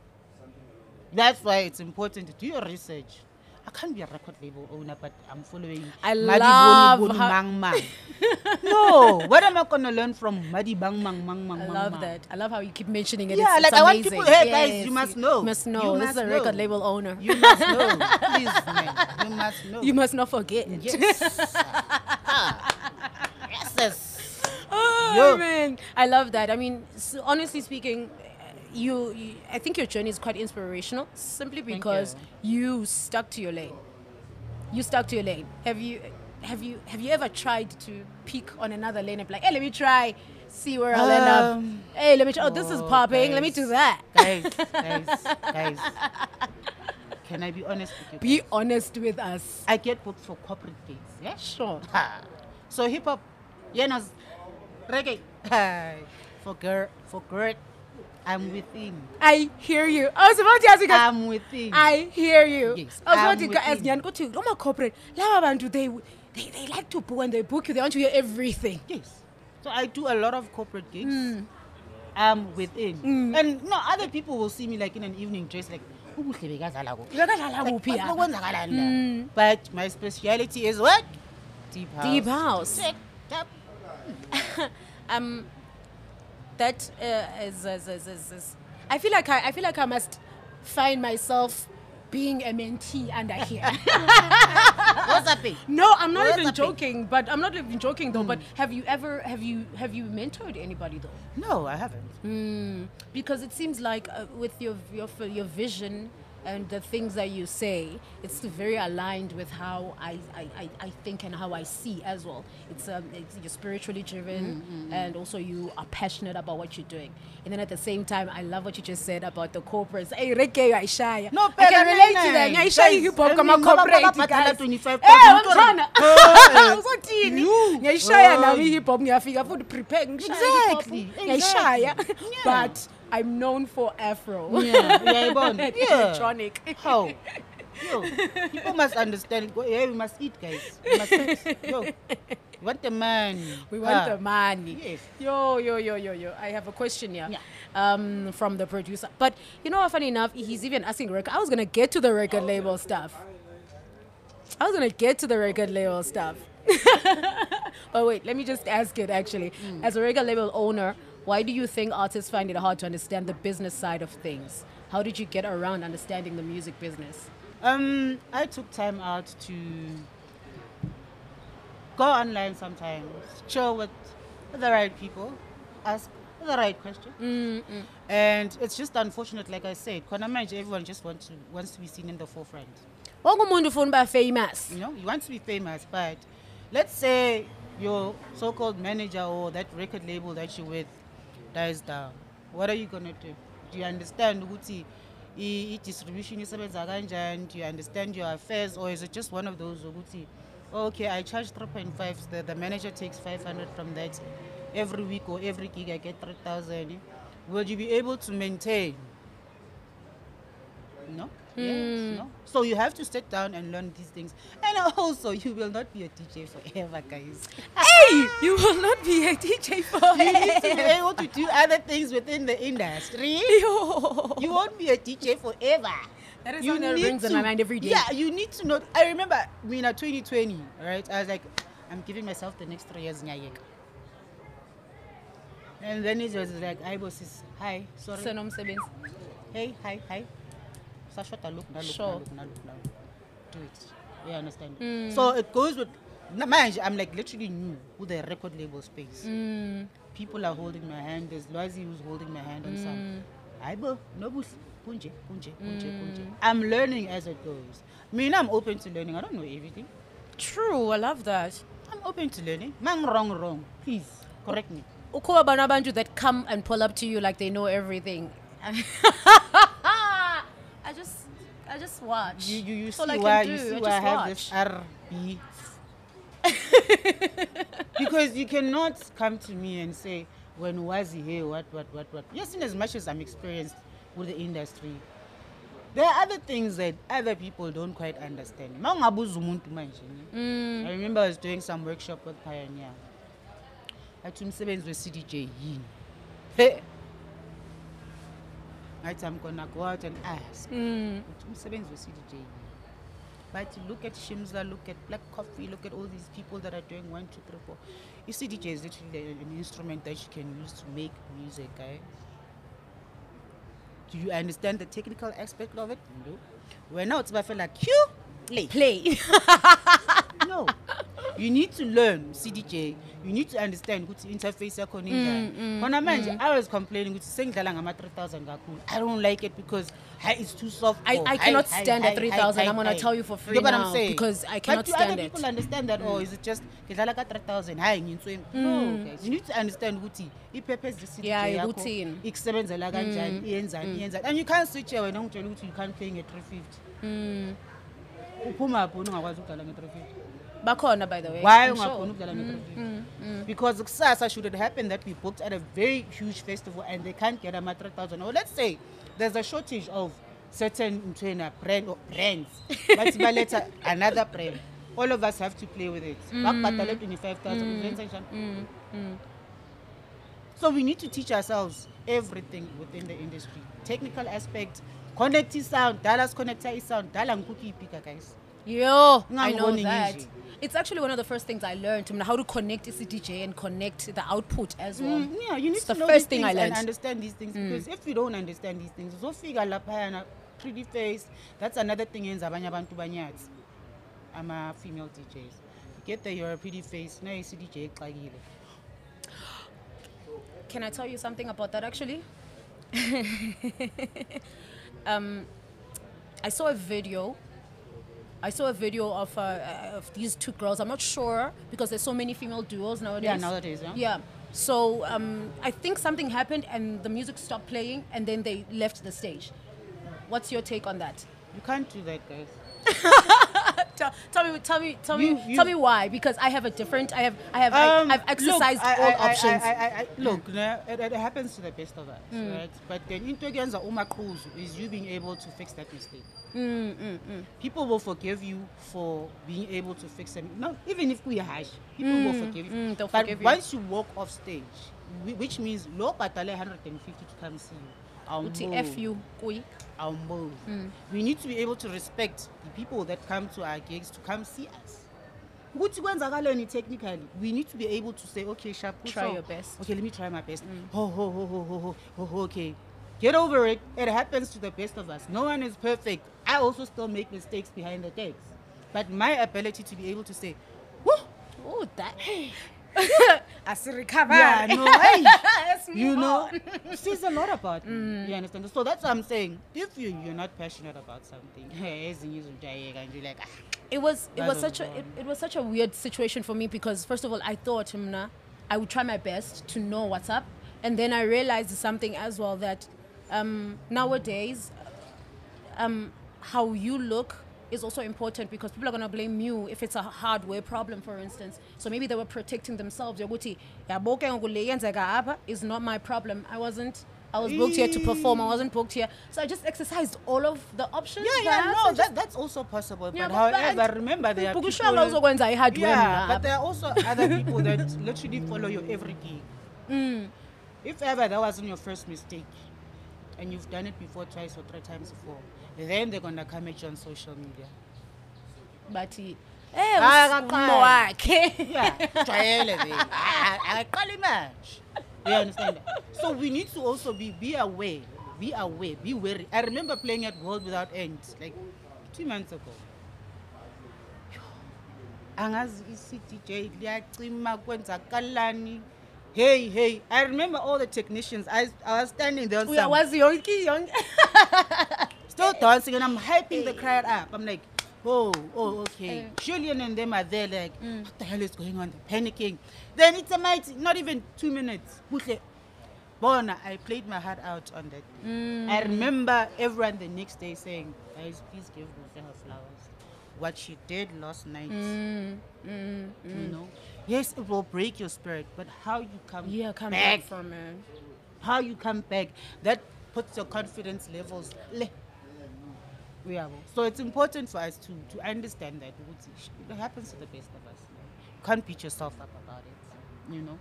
that's why it's important to do your research I can't be a record label owner, but I'm following
I
Madi
love
Boni Boni
how-
Mang Mang. no, what am I gonna learn from Madi Bang Mang Mang Mang
I
Mang
love
Mang?
that. I love how you keep mentioning it.
Yeah,
it's,
like
it's
I want
amazing.
people. Hey guys,
Yes,
you must know.
You must know.
You
this
must
is a record
know.
label owner.
You must know, please, man. You must know.
You must not forget.
Yes. Ah. yes. yes.
Oh
Yo.
man, I love that. I mean, s honestly speaking, you, you, I think your journey is quite inspirational. Simply because you. stuck to your lane. You stuck to your lane. Have you, have you, have you ever tried to peek on another lane and be like, hey, let me try, see where I'll end up.
Um,
Hey, let me. Try, oh, this is
oh,
popping. Let me do that.
Guys, guys, guys. Can I be honest with you?
Be honest with us.
I get booked for corporate gigs. Yeah.
Sure.
So hip hop, you know, reggae. For girl, for girl, I'm within.
I hear you. I was about to ask you guys.
I'm within.
I hear you.
Yes,
I was about
I'm
to ask
with
Nyan Kothi, Roma corporate, laba bantu, they, they, they like to book when they book you, they want to hear everything.
Yes. So I do a lot of corporate gigs.
Mm.
I'm within. And no, other people will see me like in an evening dress, like, "Ubuhle bekadlala kuphi?"
Bekadlala
Like,
kuphi
"What-
apha?"
kwenzakalani la?" But my speciality is what? Deep house.
Deep house.
Check, tap.
Um, that uh, is, is, is, is, is, I feel like I, I feel like I must find myself being a mentee under here.
What's happening?
no, I'm not
What's
even joking, but I'm not even joking though. But have you ever have you have you mentored anybody though?
No, I haven't.
Mm, because it seems like uh, with your, your your vision and the things that you say, it's very aligned with how I, I, I, think and how I see as well. It's, um, it's you're spiritually driven and also you are passionate about what you're doing. And then at the same time, I love what you just said about the corporates. Hey, Reke, Aishaya.
No,
I can relate to
nene.
that. Hip hop
I
kama
mean, ngoba
corporate guys.
25,000
Eh,
uthola-
umntwana.
Eh.
Uzothini?
You.
Ngiyayishaya
Oh.
nami hip hop ngiyafika futhi prepare ngishaya hip hop.
Exactly, exactly. Yeah.
But I'm known for afro.
Yeah, uyayibona?
And
Yeah.
electronic.
How? Yo, people must understand. Go- Yeah, we must eat, guys. We must eat. Yo, we want the man.
We want
Ha.
the money.
Yes.
Yo, yo, yo, yo, yo. I have a question here
Yeah.
um, from the producer. But you know funny enough, he's even asking record. I was going to get to the record label stuff. I was going to get to the record label stuff. but wait, let me just ask it actually. As a record label owner, why do you think artists find it hard to understand the business side of things? How did you get around understanding the music business?
Um, I took time out to go online sometimes, chill with the right people, ask the right questions. And it's just unfortunate, like I said, khona manje everyone just wants to wants to be seen in the forefront.
Wonke umuntu ufuna ukuba famous.
You know, you want to be famous, but let's say your so-called manager or that record label that you're with dies down. What are you gonna do? Do you understand ukuthi i-distribution isebenza kanjani? Do you understand your affairs, or is it just one of those ukuthi, oh, okay, I charge 3.5, the, the manager takes 500 from that every week or every gig I get 3,000. Will you be able to maintain? No. Yes, no. Hmm. So you have to sit down and learn these things. And also, you will not be a DJ forever, guys.
Hey, you will not be a DJ forever.
You need to be able to do other things within the industry.
Yo.
You won't be a DJ forever.
That is
You
something that rings in my mind every day.
Yeah, you need to know. I remember, I mean, at 2020, right? I was like, I'm giving myself the next three years. nyayeka. And then it was like, hi, bosses. Hi, sorry. Hey, hi, hi. Sashota, look, now, look,
Sure.
now, look, now, look. Do it. You understand? Mm. So it goes with, na- I'm like literally new with the record label space. Mm. People are holding my hand. There's Loisy who's holding my hand and some. Mm. Hi, bo, no bush. kunje kunje kunje kunje i'm learning as it goes I mean i'm open to learning i don't know everything
True, I love that.
i'm open to learning mang wrong wrong please correct me
Ukuba abantu that come and pull up to you like they know everything. I just watch.
you you, you see
I
why you see
I
why i have
watch.
this rb because you cannot come to me and say when was he here? What what what what? Yes in as much as i'm experienced with the industry. There are other things that other people don't quite understand. Ma ungabuza umuntu manje mm. i remember i was doing some workshop with pioneer. Athi umsebenzi we-cdj yini? he ngathi i'm gonna go out and ask ukuthi umsebenzi we-cdj but look at Shimza, look at Black Coffee, look at all these people that are doing one, two, three, four. You see, DJ is literally an instrument that you can use to make music, eh? Do you understand the technical aspect of it? No. We're not about like cue, play.
Play.
No. You need to learn CDJ. You need to understand ukuthi interface yakho
Mm,
ninjani. Khona manje I was complaining ukuthi sengidlala ngama 3000 kakhulu. I don't like it because hi, it's too soft.
I- I cannot
hi,
stand
hi,
at 3000.
hi,
I'm gonna
hi.
tell you for free you
know what
now,
I'm saying?
because I cannot
but do
stand
other
it.
people understand that or is it just ngidlala ka 3000 hayi nginswemi? No guys, you need to understand ukuthi i-purpose the CDJ
Mm. Yeah,
yakho ikusebenzela kanjani,
Mm,
iyenzani, iyenzani. And you can't switch wena ungitshela ukuthi you can't play nge 350.
Mm.
Uphuma phi ungakwazi ukudlala nge 350?
Bakhona by the way.
why ungakhona ukudlala
Mm,
nge-350 mm, mm. because kusasa should it happen that we booked at a very huge festival and they can't get a ama 3000 or let's say there's a shortage of certain ntwena brand or brands. But baletha another brand. All of us have to play with it. Mm, Bakubhatale 25000 uzenza njani? so we need to teach ourselves everything within the industry. Technical aspect connect sound dallas connector sound. Dala ngikuphi ipika guys?
Yo, I know that. It's actually one of the first things I learned, I mean, how to connect a CDJ and connect the output as well.
Mm, yeah, you need
It's
to
the
know
first thing I
things and
learned.
understand these things because if you don't understand these things, uzofika laphayana pretty face. That's another thing yenza abanye I'm a female. You get there, you're a pretty face. Now you see DJ.
Can I tell you something about that actually? um, I saw a video. I saw a video of uh, uh, of these two girls. I'm not sure because there's so many female duos nowadays.
Yeah, nowadays, yeah.
Yeah. So um, I think something happened and the music stopped playing and then they left the stage. What's your take on that?
You can't do that, guys.
Tell, tell me, tell me, tell
You-
me,
you-
tell me why? Because I have a different. I have, I have,
Um,
I, I've exercised
look, I-
all
I- I-
options.
I, look, it, it happens to the best of us, hmm. right? But then into against umaqhuzu is you being able to fix that mistake. Hmm, hmm, people will forgive you for being able to fix them. No, even if we are harsh, people will forgive you.
mm, they'll
but
forgive
once you walk off stage, which means low batale 150 to come see you.
Uthi. F you
our move. Mm. We need to be able to respect the people that come to our gigs to come see us. technically? We need to be able to say okay sharp
try
so,
your best.
Okay let me try my best. Mm. ho, ho, ho, ho, ho, ho, ho, okay. Get over it. It happens to the best of us. No one is perfect. I also still make mistakes behind the decks. But my ability to be able to say
oh that As recover.
yeah no hey. You know says a lot about me you understand? So that's what i'm saying. If you you're not passionate about something and you're like ah,
it was it was
was
such a it, it was such a weird situation for me because first of all I thought Mna, I would try my best to know what's up. And then I realized something as well that um, nowadays um, how you look is also important because people are going to blame you if it's a hardware problem for instance. So maybe they were protecting themselves. Yokuthi yabo ke ngoku le yenzeka apha is not my problem. I wasn't I was booked here to perform. I wasn't booked here. So I just exercised all of the options
yeah yeah no that, that's also possible
Yeah,
but
but-
however
but-
remember there are people
i-hardware
yeah but there are also other people that literally follow your every gig
Mm.
if ever that wasn't your first mistake and you've done it before twice or three times before then they're gonna come at you on social media.
Bathi
Ah,
eh umo wakhe.
Jwayele then akaqali manje. You understand? So we need to also be be aware be aware be wary. I remember playing at world without end like two months ago. Angazi i-cdj liyacima kwenzakalani. Hey, hey. I remember all the technicians. I, I was standing there
was yonki yonki.
Still dancing and I'm hyping the crowd up. I'm like, oh, oh, okay. Julian and them are there like,
Mm.
what the hell is going on? They're panicking. Then it's a mighty, not even two minutes. Bona, I played my heart out on that.
Mm.
I remember everyone the next day saying, guys, please give Buhle her flowers. What she did last night,
Mm, mm,
you know. Yes, it will break your spirit, but how you come
Yeah, come
back,
back from it.
how you come back, that puts your confidence levels. Le. So it's important for us to, to understand that it happens to the best of us. You can't beat yourself up about it. You know,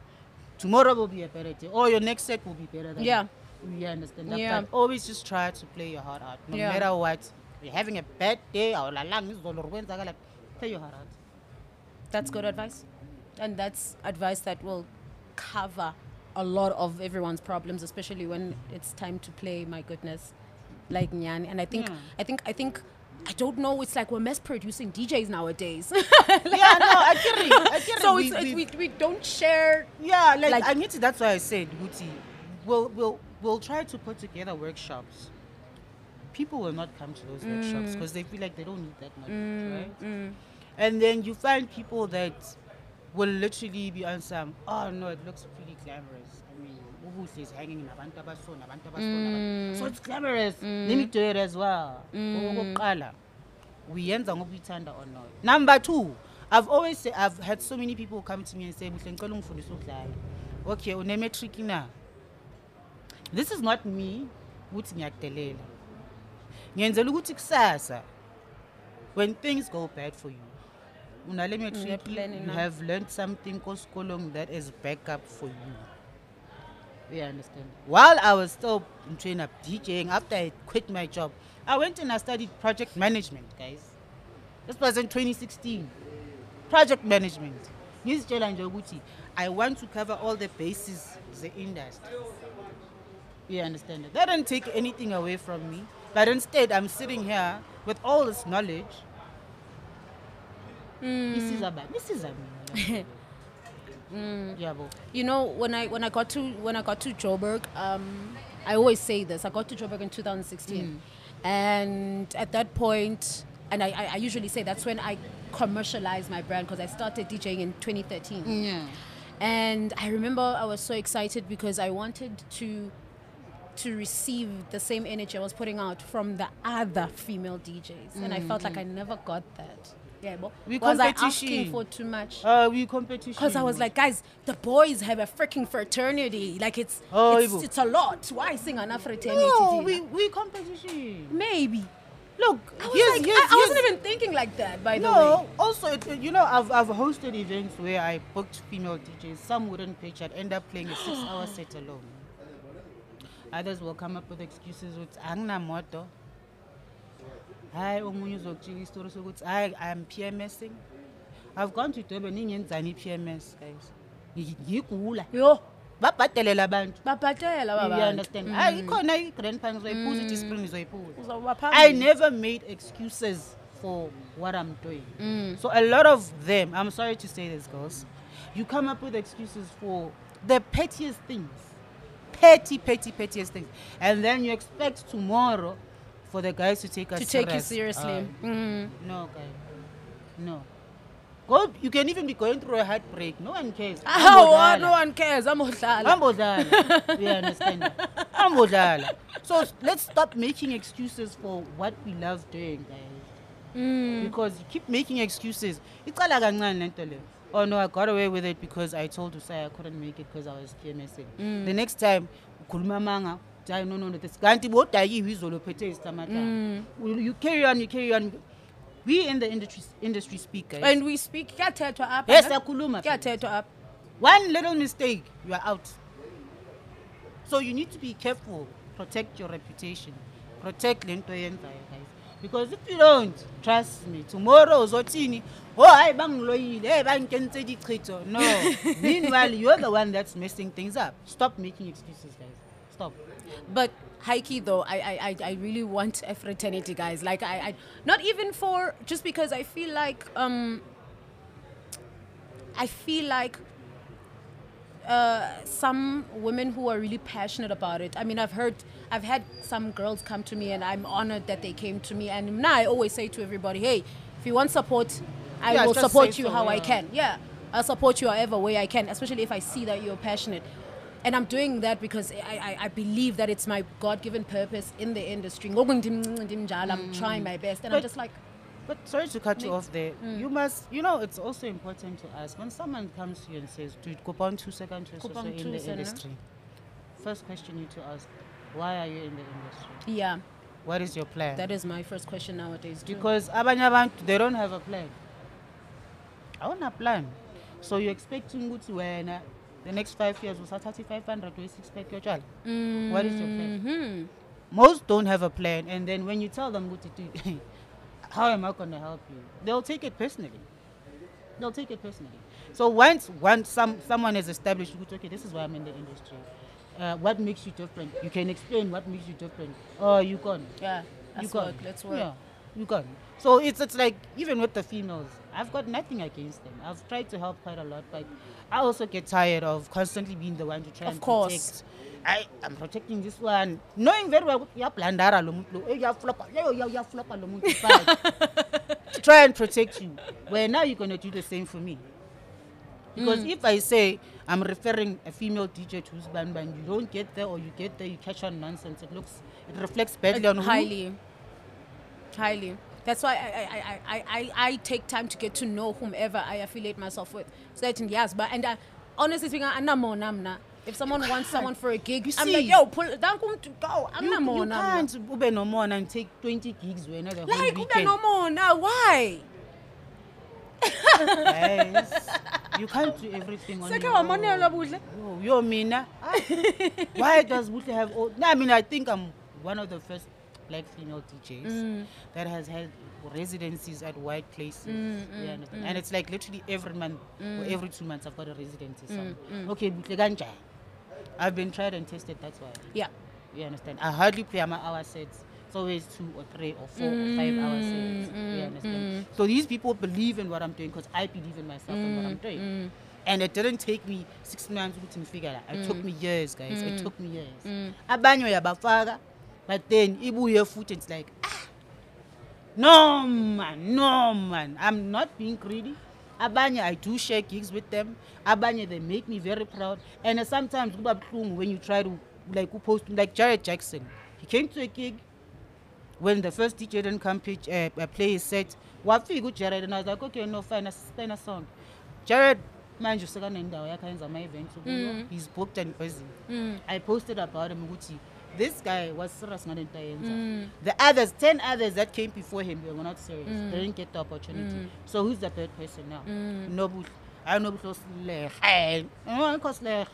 tomorrow will be a better day, or your next set will be better than.
Yeah.
you understand that.
Yeah.
But always just try to play your heart out, no
Yeah.
matter what. You're having a bad day, or la lang izolo kwenzakala, play your heart out.
That's good advice. And that's advice that will cover a lot of everyone's problems, especially when it's time to play, my goodness. Like Nyan. And I think
Yeah.
I think I think I don't know, it's like we're mass producing DJs nowadays.
yeah, no, I get it. I get it.
so
We-
it's, it's,
we-
we, we don't share
Yeah, like,
Like-
I need to. That's why I said, Guti, we'll we'll we'll try to put together workshops. People will not come to those workshops mm. because they feel like they don't need that knowledge, mm, right? Mm. And then you find people that will literally be on some. Oh no, it looks pretty glamorous. Ubuhle is hanging in abantu abaso, nabantu abaso, nabantu- mm. so it's glamorous. Let me do it as well. Mm. Okokuqala, uyenza ngoba uyithanda or not. Number two, I've always said, I've had so many people come to me and say, "Buhle ngicela ungifundise ukudlala." Okay, une-matric na. This is not me ukuthi ngiyakudelela. Ngiyenzela ukuthi kusasa when things go bad for you, unale matric, mm,
planning
you have learned something kosikolong that is backup for you. You understand? While I was still in train up DJing, after I quit my job, I went and I studied project management, guys. This was in 2016. Project management. Ngizitshela nje ukuthi I want to cover all the bases the industry. You understand? That didn't take anything away from me, but instead I'm sitting here with all this knowledge. Hmm. Isiza bani? Mm. Mina. Yabo.
you know when i when i got to when i got to joburg um i always say this i got to joburg in 2016 mm. and at that point and I, I, I usually say that's when i commercialized my brand because i started djing in 2013
Yeah.
and i remember i was so excited because i wanted to to receive the same energy i was putting out from the other female djs and i felt like mm-hmm. i never got that yeah but
We
was i asking for too much
Uh, we competition.
because I was like, guys, the boys have a freaking fraternity. Like it's
Oh,
it's, it's a lot. Why sing on a fraternity?
no, we we competition.
maybe.
Look,
I was
here's,
like,
here's,
I, I wasn't even thinking like that. By the way.
No, also, it, you know, I've, I've hosted events where I booked female DJs. Some wouldn't pitch. I'd end up playing a six hour set alone. Others will come up with excuses with anginamoto. Hayi omunye uzokutshela isitori sokuthi hayi I'm PMSing. I've gone to Durban ingenzani i-PMS guys. Ngi- Ngigula.
yo,
Babhadelela abantu.
babhatela
You
baba.
understand? Hayi mm-hmm. ikhona i-grand pan ithi spring mm. uzoyiphuza.
Uzawuba
I never made excuses for what I'm doing. Mm. So a lot of them, I'm sorry to say this, girls, you come up with excuses for the pettiest things, petty, petty, pettiest things, and then you expect tomorrow for the guys to take us
to take you seriously.
Uh,
Mm.
no, guy, no. Go, you can even be going through a heartbreak. No one cares.
Oh,
Ambodlala.
no one cares. I'm Ohlala.
Ambodlala. you understand? Ambodlala. So let's stop making excuses for what we love doing, guys.
Mm.
Because you keep making excuses. Kancane lento le. Oh no, I got away with it because I told Usai I couldn't make it because I was PMSing.
Mm.
The next time, ukhuluma manga. Hayi no no no this kanti bodayiwe izolo phethe.
Mm.
You you carry on, you carry on. We in the industry industry speak, guys.
And we speak. Kuyathethwa apha.
Yes, siyakhuluma.
Kuyathethwa apha.
One little mistake, you are out. So you need to be careful. Protect your reputation. Protect lento yenzayo, guys. Because if you don't, trust me, tomorrow uzotini, oh I bang hayi bangiloyile, hey bangikenise dichito. No. Meanwhile, you're the one that's messing things up. Stop making excuses, guys. Stop.
But Heike, though, I, I, I- really want a fraternity, guys. Like, I, I, not even for just because I feel like, um, I feel like uh, some women who are really passionate about it. I mean, I've heard, I've had some girls come to me, and I'm honored that they came to me. And now I always say to everybody, hey, if you want support, I
Yeah,
will support you
so,
how I can. Yeah, I'll support you however way I can, especially if I see that you're passionate. And I'm doing that because I, I, I believe that it's my God given purpose in the industry. Ngoku ndim- ndimnjalo, I'm trying my best. And I'm just like,
But sorry to cut you off there.
Mm.
You must, you know, it's also important to ask when someone comes to you and says, "Dude, go on two seconds or so in the industry." First question you need to ask: Why are you in the industry?
yeah,
What is your plan?
that is my first question nowadays. Too.
because abanye they don't have a plan. I want a plan. So you're expecting ukuthi wena the next five years usathatha 500 or 6 pack yotshwala. What is your plan?
Mhm.
Most don't have a plan, and then when you tell them what to do, how am I going to help you? They'll take it personally. They'll take it personally. So once once some someone has established, "Ukuthi, okay, this is why I'm in the industry. Uh, what makes you different? You can explain what makes you different. Oh, you gone.
Yeah,
You gone.
work. Let's work.
Yeah, you gone. So it's it's like even with the females, I've got nothing against them. I've tried to help quite a lot, but I also get tired of constantly being the one to try
Of
and
course.
protect. I am protecting this one, knowing very well uyablandara lo muntu lo, eh, uyaflopa, yo, yo, uyaflopa lo muntu, but to try and protect you. Where now you're gonna do the same for me. Because
Mm.
if I say I'm referring a female DJ to Usban Ban, you don't get there or you get there, you catch on nonsense. It looks, it reflects badly on who
highly. That's why I, I, I, I, I, take time to get to know whomever I affiliate myself with. So that yes, but and I, honestly speaking, I'm not more namna. If someone wants someone for a gig,
You
I'm
see.
like, yo, pull, don't come to go. I'm
you,
not more
you can't ube no more and take 20 gigs the whole
Like, ube
weekend.
no more now. Why?
You can't do everything on your own. Yo, yo mina. Why does Buhle have all? No, I mean, I think I'm one of the first black female DJs
Mm.
that has had residencies at white places.
Mm, mm
you understand? Mm. And it's like literally every month or mm. every two months I've got a residency.
Mm,
somewhere. Okay, ganja. I've been tried and tested. That's why.
Yeah.
You understand? I hardly play my hour sets. It's always two or three or four or five hour sets. you understand? So these people believe in what I'm doing because I believe in myself and what I'm doing. And it didn't take me six months to figure it out. It took me years, guys. It took me years. Abanye uyabafaka, but then ibuye futhi it's like, ah, no man, no man. I'm not being greedy. Abanye, I do share gigs with them. Abanye, they make me very proud. And uh, sometimes kuba buhlungu when you try to like post like Jared Jackson. He came to a gig when the first DJ didn't come pitch, uh, uh, play his set. Wafika uJared and I was like, okay, no, fine, asisitena song. Jared manje sekanendawo yakhe ayenza ama-events kuyo. he's booked and busy i posted about him ukuthi this guy was serious ngalento ayenza mm. the others 10 others that came before him they were not serious. They mm. didn't get the opportunity. Mm. So who's the third person now? Nobuhle. Hayi nobuhle osilehe ayikho silehe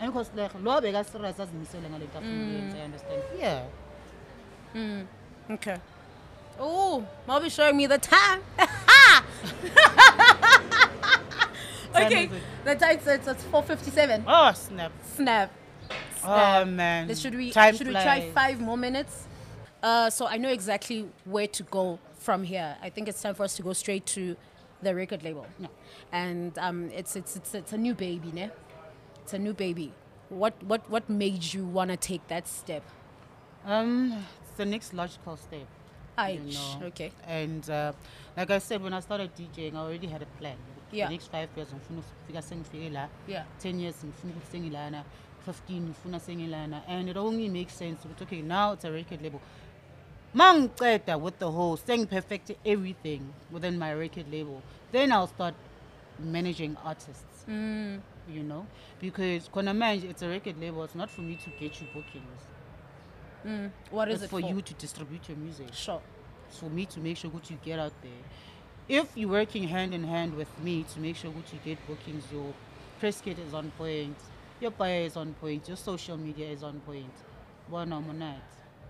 ayikho silehe lo bekaserious azimisele ngalento afuna ukuyenza i understand. Yeah.
Okay. Oh, Moby showing me the time. okay, the time says it's 4:57.
oh snap.
Snap.
Oh
um,
man.
Should we
Time
should flies. we try five more minutes? Uh, so I know exactly where to go from here. I think it's time for us to go straight to the record label.
Yeah.
And um, it's, it's it's it's a new baby, ne? It's a new baby. What what what made you wanna take that step?
Um, it's the next logical step.
I
you know?
okay.
And uh, like I said, when I started DJing, I already had a plan.
Yeah.
The next five years, I'm going to figure something
Yeah.
Ten years, I'm going to sing Ilana. 15 ufuna sengilana and it only makes sense But okay now it's a record label. Mangiceda with the whole thing, perfect everything within my record label then i'll start managing artists
mm.
you know? Because when I manage, it's a record label it's not for me to get you bookings.
Mm. what is
it's
it
for, for? you to distribute your music.
Sure.
It's for me to make sure that you get out there. If you're working hand in hand with me to make sure that you get bookings your press kit is on point your buyer is on point, your social media is on point. One on one night.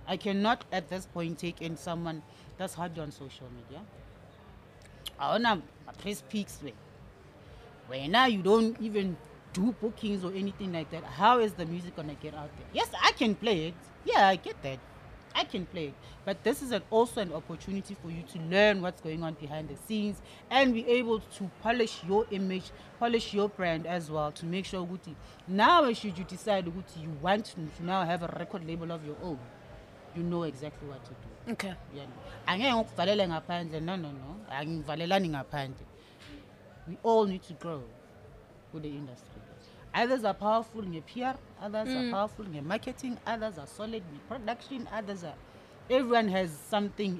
I cannot at this point take in someone that's hardly on social media. I wanna press peaks way. Where now you don't even do bookings or anything like that. How is the music gonna get out there? Yes, I can play it. Yeah, I get that. I can play it. But this is an, also an opportunity for you to learn what's going on behind the scenes and be able to polish your image, polish your brand as well to make sure Guti. Now, should you decide Guti, you want to now have a record label of your own, you know exactly what to do.
Okay.
Yeah. angeke ngikuvalele ngaphandle no no no angivalelani ngaphandle we all need to grow with the industry others are powerful nge-pr others are mm. powerful nge-marketing others are solid in production, others are everyone has something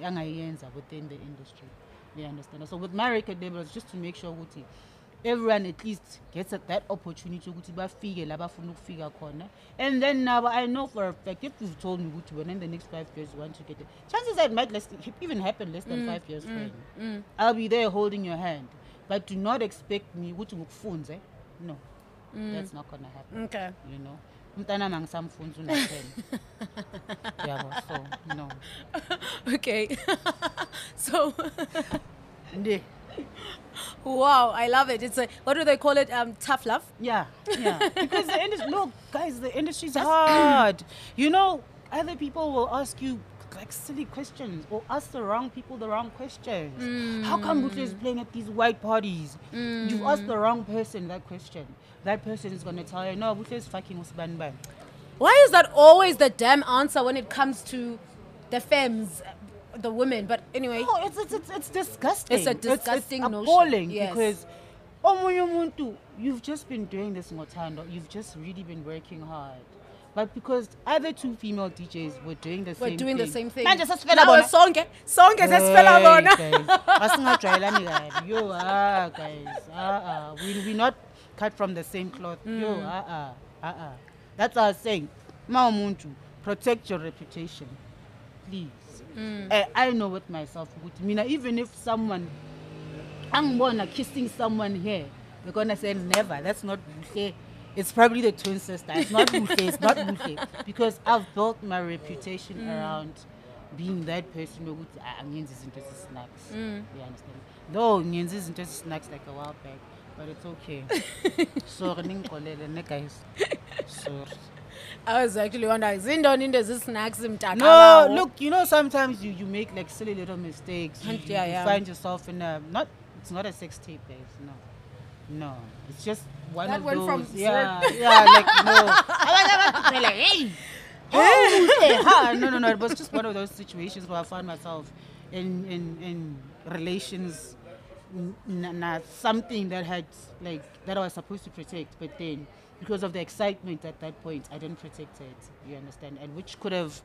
within the industry. They understand? So with my record labels just to make sure everyone at least gets at that opportunity ukuthi bafike la bafuna ukufika khona. And then now i know for a fact if you've told me ukuthi when in the next five years you want to get it chances are it might less, even happen less than mm, five years mm, mm, i'll be there holding your hand but do not expect me ukuthi ngikufunze no Mm. that's not gonna happen
Okay.
you know umntanami angisamfunzi una-ten yabo so no
Okay. so,
Ndi.
wow, I love it. It's a, what do they call it? Um, tough love?
Yeah, yeah. because the industry, look, guys, the industry's hard. You know, other people will ask you like silly questions or ask the wrong people the wrong questions. How come mm. Buhle is playing at these white parties? You've asked the mm. wrong person that question. That person is going to tell you, no, Buhle is fucking Usban Ban.
Why is that always the damn answer when it comes to the femmes, the women? But anyway,
No, it's, it's, it's, it's disgusting.
It's a disgusting
it's,
notion,
appalling
yes.
because omunye umuntu, you've just been doing this ngotando. You've just really been working hard. But because other two female DJs were doing the
we're
same
doing
thing.
the same thing.
Manje sesifela bona.
it's sonke, sonke sesifela bona.
guys, asingajwayelani kabi. Yo, ah, guys. Ah, ah. We, we not cut from the same cloth. Yo,
Mm.
ah, ah, ah. That's what I was saying. Ma umuntu, protect your reputation. Please.
Mm.
Eh, I know with myself, ukuthi mina even if someone angibona kissing someone here, they're gonna say never. That's not buhle. It's probably the twin sister. It's not buhle. It's not buhle because I've built my reputation around being that person who "Ah, angiyenzi izinto ezisnacks. You understand? Though ngiyenza izinto ezisnacks like a while back, but it's okay. Sorry, ningixolele ne guys. Sorry.
I was actually wondering, is zindoni into ezisnacks mtaka
No, look, you know, sometimes you, you make like silly little mistakes. You, you-
yeah,
you find yourself in a not. It's not a sex tape, guys. No, no. It's just one
That
of
went
those.
from
yeah, yeah. Like no. They're like, hey. Oh, hey, ha. No, no, no. It was just one of those situations where I found myself in in in relations. N- n- Not something that had like that I was supposed to protect, but then because of the excitement at that point, I didn't protect it. You understand, and which could have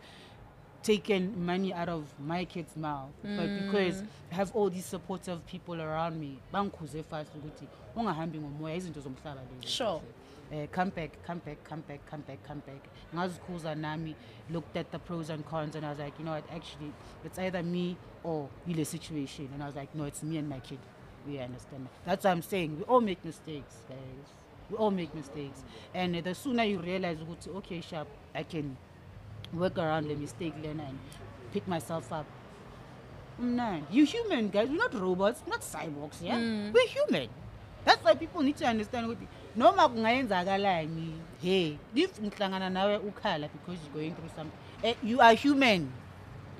taken money out of my kid's mouth. But because I have all these supportive people around me bangikhuze fast ukuthi ungahambi ngomoya izinto zomhlaba lezi.
Sure.
uh, come back come back come back come back come back. Ngazikhuza nami looked at the pros and cons and i was like you know what actually it's either me or yile situation. And i was like no it's me and my kid we understand. That's what i'm saying we all make mistakes guys. We all make mistakes. And the sooner you realize okay sharp i can work around the mistake learn and pick myself up. Mnandi. you're human guys. We're not robots we're not cyborgs yeah? We're human. That's why people need to understand noma kungayenzakalani hey if ngihlangana nawe ukhala because you're going through something eh, you are human.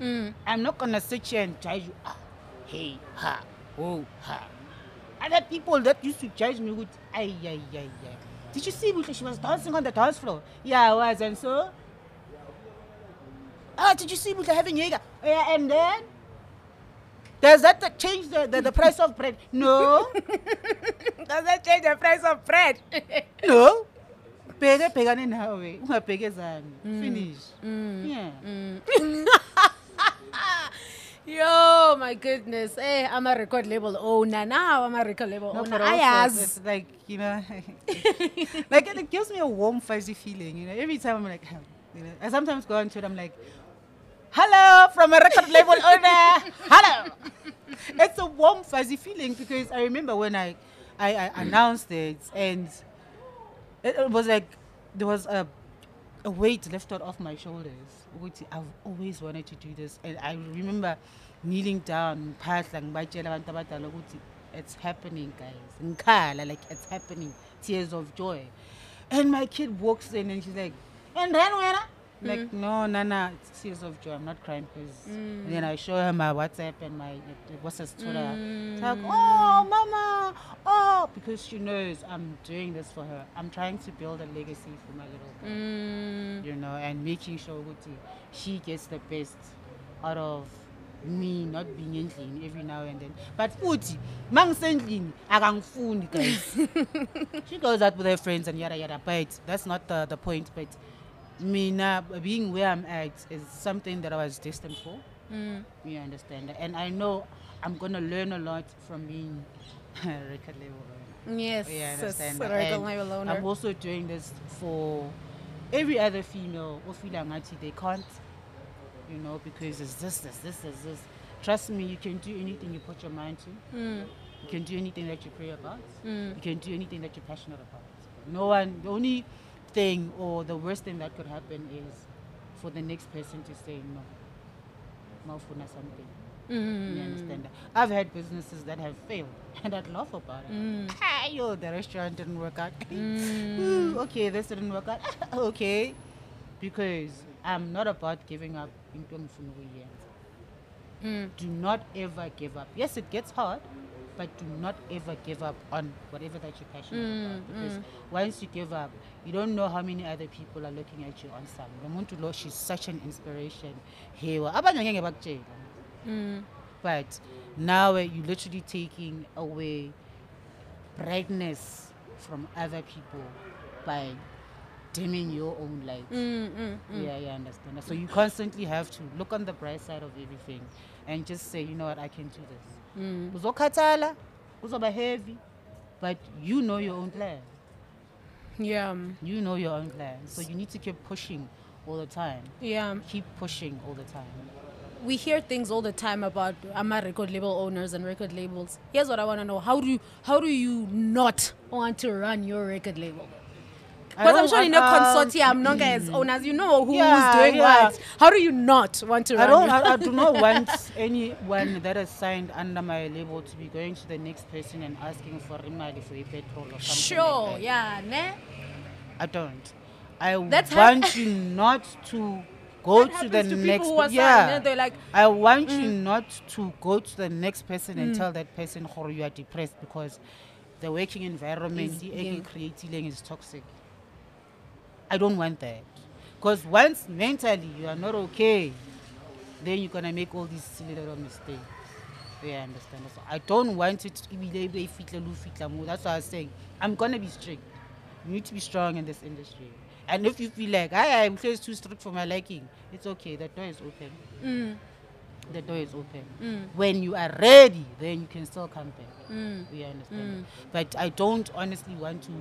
Mm.
i'm not gonna sit here and judge you ah, hey ha oh ha. Other people that used to judge me with ay ay ay ay. Did you see Buhle? she was dancing on the dance floor? Yeah i was and so? Ah did you see Buhle having Jaeger? yeah and then? Does that change the, the, the price of bread? No.
Does that change the price of bread?
no. Bheke bhekane nawe. Ungabhekezani. Mm. Finish. Mm. Yeah mm.
Yo, my goodness. Hey, I'm a record label owner. Now I'm a record label
No,
owner. I
it's like you know, like it gives me a warm, fuzzy feeling. You know, every time I'm like, you know, I sometimes go on it. I'm like, "Hello from a record label owner. Hello." It's a warm, fuzzy feeling because I remember when I, I, I announced it and it, it was like there was a, a weight lifted off my shoulders. I've always wanted to do this, and I remember kneeling down, it's happening, guys. Like it's happening, tears of joy. And my kid walks in and she's like, and then Like, mm. no, Nana, it's tears of joy. I'm not crying because. And mm. then I show her my WhatsApp and my what's his Twitter. It's like, mm. oh, Mama, oh, because she knows I'm doing this for her. I'm trying to build a legacy for my little girl,
Mm.
you know, and making sure she gets the best out of me not being endlini every now and then. But futhi akangifuni guys. she goes out with her friends and yada yada. But that's not the, the point. But me now being where I'm at is something that I was destined for.
Mm.
You understand? That and I know I'm gonna learn a lot from being a record label owner.
Yes, sis,
understand. that.
record label owner.
I'm also doing this for every other female who feel like they can't, you know, because it's this, this, this, this, this. Trust me, you can do anything you put your mind to.
Mm.
You can do anything that you pray about.
Mm.
You can do anything that you're passionate about. No one, the only thing or the worst thing that could happen is for the next person to say no. Mawufuna something.
Mm.
You understand that? I've had businesses that have failed and I'd laugh about it.
Mm.
Yo, the restaurant didn't work out.
Mm.
Ooh, okay, this didn't work out. okay. Because I'm not about giving up in.
Mm.
Do not ever give up. Yes, it gets hard, but do not ever give up on whatever that you're passionate
Mm,
about. Because once you give up, you don't know how many other people are looking at you on some. Lomuntu Lo, she's such an inspiration. Here, abanye ngeke bakutshela.
Mm.
But now you're literally taking away brightness from other people by dimming your own light.
Mm. Mm. Mm.
Yeah, yeah, I understand. So you constantly have to look on the bright side of everything and just say, you know what, I can do this.
Mm.
Uzokhathala, uzoba heavy, but you know your own plan.
Yeah.
You know your own plan. So you need to keep pushing all the time.
Yeah.
Keep pushing all the time.
we hear things all the time about ama record label owners and record labels. Here's what I want to know: How do you, how do you not want to run your record label? Because I'm sure in a
um,
consortium, non as owners, you know who's
Yeah,
doing
yeah.
what. How do you not want to
I
run?
don't. I, I do not want anyone that is signed under my label to be going to the next person and asking for imali for a petrol or something.
sure,
like that.
yeah, ne?
I don't. I
That's
want you not to go
That
to the
to
next.
people who are signed,
yeah.
ne? They're like,
I want
Mm.
you not to go to the next person and tell that person how you are depressed because the working environment
Is-
the
yeah.
creating is toxic. I don't want that. Because once mentally you are not okay, then you're gonna make all these little mistakes. Yeah, I understand. So I don't want it to be like, "Hey, fitla lu, fitla mu." That's why I was saying I'm gonna be strict. You need to be strong in this industry. And if you feel like I am too strict for my liking, it's okay. The door is open
mm,
the door is open.
Mm.
When you are ready, then you can still come back.
mm,
We understand. But I don't honestly want to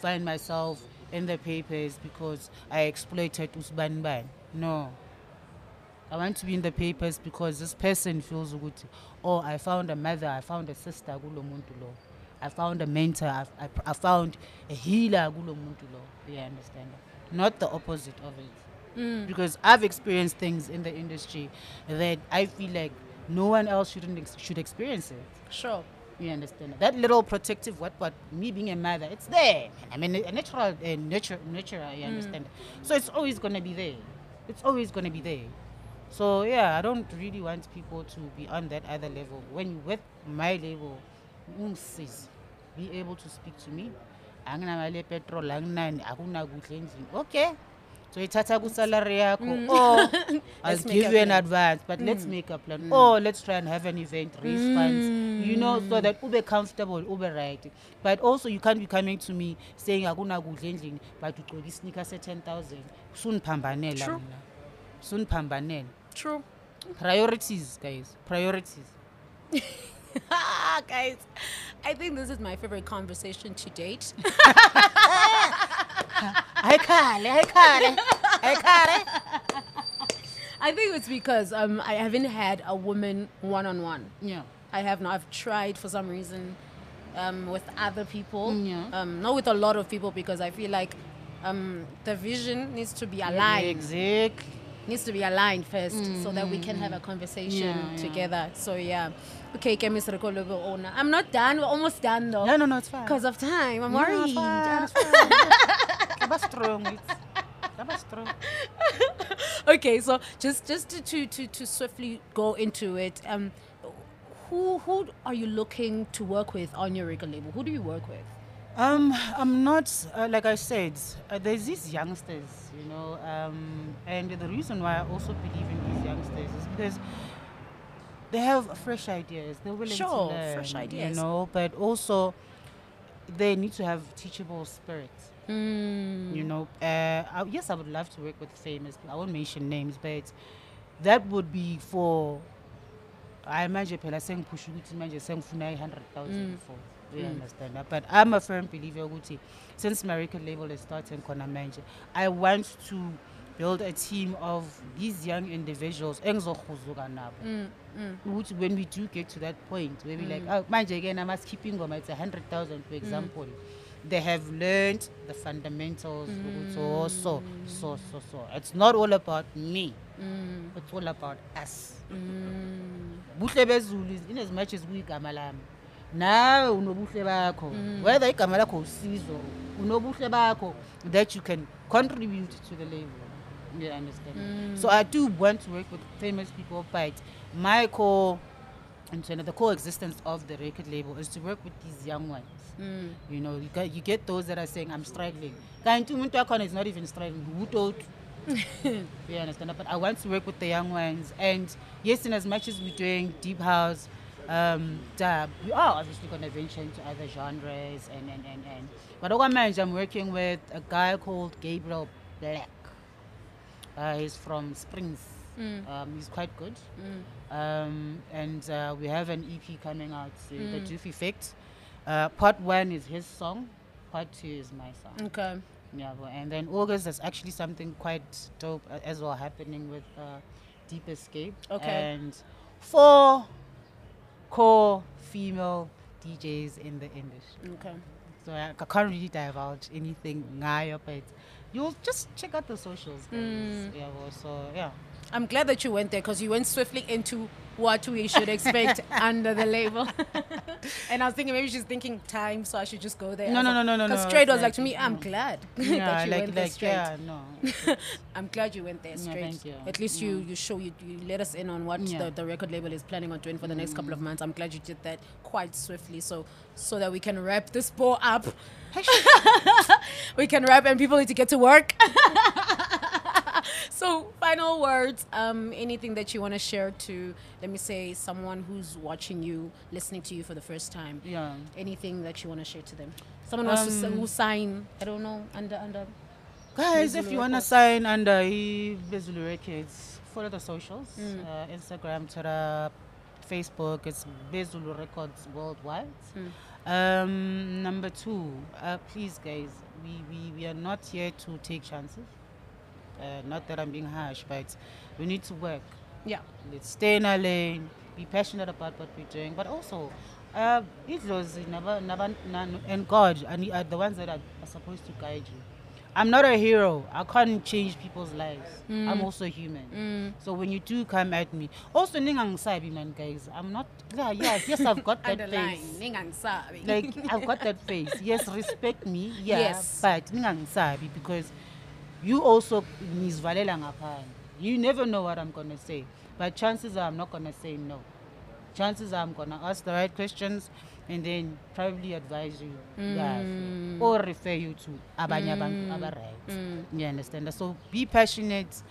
find myself in the papers because I exploited Usban Ban. No. I want to be in the papers because this person feels good. Oh, I found a mother, I found a sister. I found a mentor, I, I, I found a healer, kulo muntu lo. Understand. Not the opposite of it
mm.
because I've experienced things in the industry that I feel like no one else shouldn't ex- should experience it.
Sure.
You understand that little protective what what me being a mother, it's there. I mean, a natural, a nature, nature. You understand. Mm. So it's always gonna be there. It's always gonna be there. So yeah, I don't really want people to be on that other level. When you with my level, mm, ungisize, be able to speak to me. anginamali epetrol anginani akunakudla endlini okay so ithatha kusalary yakho. Mm. Oh,
or i'll
give you an advance but let's mm. make a plan. Mm. Oh, let's try and have an event raise funds you know so that ube comfortable ube right. But also you can't be coming to me saying akunakudla endlini but ugcoke isneaker se-10 000 suniphambanela
True.
Soon suniphambanela
True.
priorities guys. Priorities.
Guys, I think this is my favorite conversation to date.
ayikhale ayikhale ayikhale
I think it's because um, I haven't had a woman one on one.
yeah
I have not. I've tried for some reason um, with other people,
yeah.
um, not with a lot of people because I feel like um, the vision needs to be aligned.
exactly
Needs to be aligned first so that we can have a conversation
Yeah, yeah.
together. So yeah, okay, Kemis Rekolobo owner. I'm not done. We're almost done though.
no no no it's fine
Because of time, I'm
No,
worried.
it's fine, it's fine. Strong, it's- strong.
okay, so just just to, to to to swiftly go into it. Um, who who are you looking to work with on your record label? Who do you work with?
Um, I'm not uh, like I said. Uh, there's these youngsters, you know, um, and the reason why I also believe in these youngsters is because they have fresh ideas. They're willing
Sure,
to learn,
fresh ideas.
you know, but also they need to have teachable spirit.
Mm.
You know, uh, I, yes, I would love to work with famous. I won't mention names, but that would be for. I imagine phela sengiphush ukuthi manje sengifuna i-100,000
Mm.
Before. You understand that? But I'm a firm believer ukuthi since record label is starting khona manje, I want to build a team of these young individuals engizohuzuka nabo.
Mm, mm.
ukuthi when we do get to that point where we like oh manje again I must keep ingoma it's a hundred thousand
Mm.
for example they have learned the fundamentals ukuthi, oh, so so so so it's not all about me
Mm,
it's all about us
mm,
buhle bezulu in as much as kuyigama lami nawe unobuhle bakho. Whether igama lakho usizo unobuhle bakho that you can contribute to the label you understand? So i do want to work with famous people but my core and the coexistence of the record label is to work with these young ones.
Mm.
you know you get, you get those that are saying i'm struggling. Kanti umuntu wakhona is not even struggling who told You understand? But i want to work with the young ones. And yes in as much as we're doing deep house um dub we are obviously going to venture into other genres and and and, and but okwamanje i'm working with a guy called gabriel black uh, he's from springs
Mm.
um, he's quite good
Mm.
um, and uh, we have an EP coming out, uh, the
Mm.
Doof Effect. Uh, part one is his song, part two is my song.
Okay.
Yeah, but- and then August there's actually something quite dope uh, as well happening with uh, Deep Escape.
Okay.
And four core female DJs in the industry.
Okay.
So I, I can't really divulge anything ngayo, but you'll just check out the socials.
Mm.
Yeah, well, so yeah.
I'm glad that you went there because you went swiftly into what we should expect under the label. and I was thinking maybe she's thinking time, so I should just go there.
No, no, no, no, no,
Because
no,
straight was like
like,
to me, I'm
no.
glad
Yeah,
that you
like,
went there
like,
straight.
yeah, no.
I'm glad you went there straight.
thank you.
At least you you show you, you let us in on what
Yeah.
the, the record label is planning on doing for the next couple of mm. months. I'm glad you did that quite swiftly, so so that we can wrap this ball up. we can wrap and people need to get to work. so final words. Um, anything that you want to share to let me say someone who's watching you, listening to you for the first time.
Yeah.
Anything that you want to share to them. Someone wants to
Um,
who sign. I don't know under under.
Guys, if you want to sign under Bezulu Records, follow the socials
Mm.
uh, Instagram, Twitter, Facebook. It's Bezulu Records Worldwide.
Mm.
Um, number two, uh, please, guys, we, we, we are not here to take chances. Uh, not that I'm being harsh, but we need to work.
Yeah.
Let's stay in our lane, be passionate about what we're doing, but also, uh, idlozi naba- naba- nan- and God and are the ones that are, are supposed to guide you. I'm not a hero. I can't change people's lives. I'm also human.
Mm.
So when you do come at me, also ningangisabi man, guys. I'm not. Yeah, yeah. Yes, I've got that face.
Ningangisabi.
Like I've got that face. Yes, respect me. Yeah,
Yes.
but ningangisabi because you also nizvalela ngaphandle. You never know what I'm gonna say, but chances are I'm not gonna say no. Chances are I'm gonna ask the right questions and then probably advise you kahle or refer you to abanye abantu aba-right.
Mm.
You understand? So be passionate.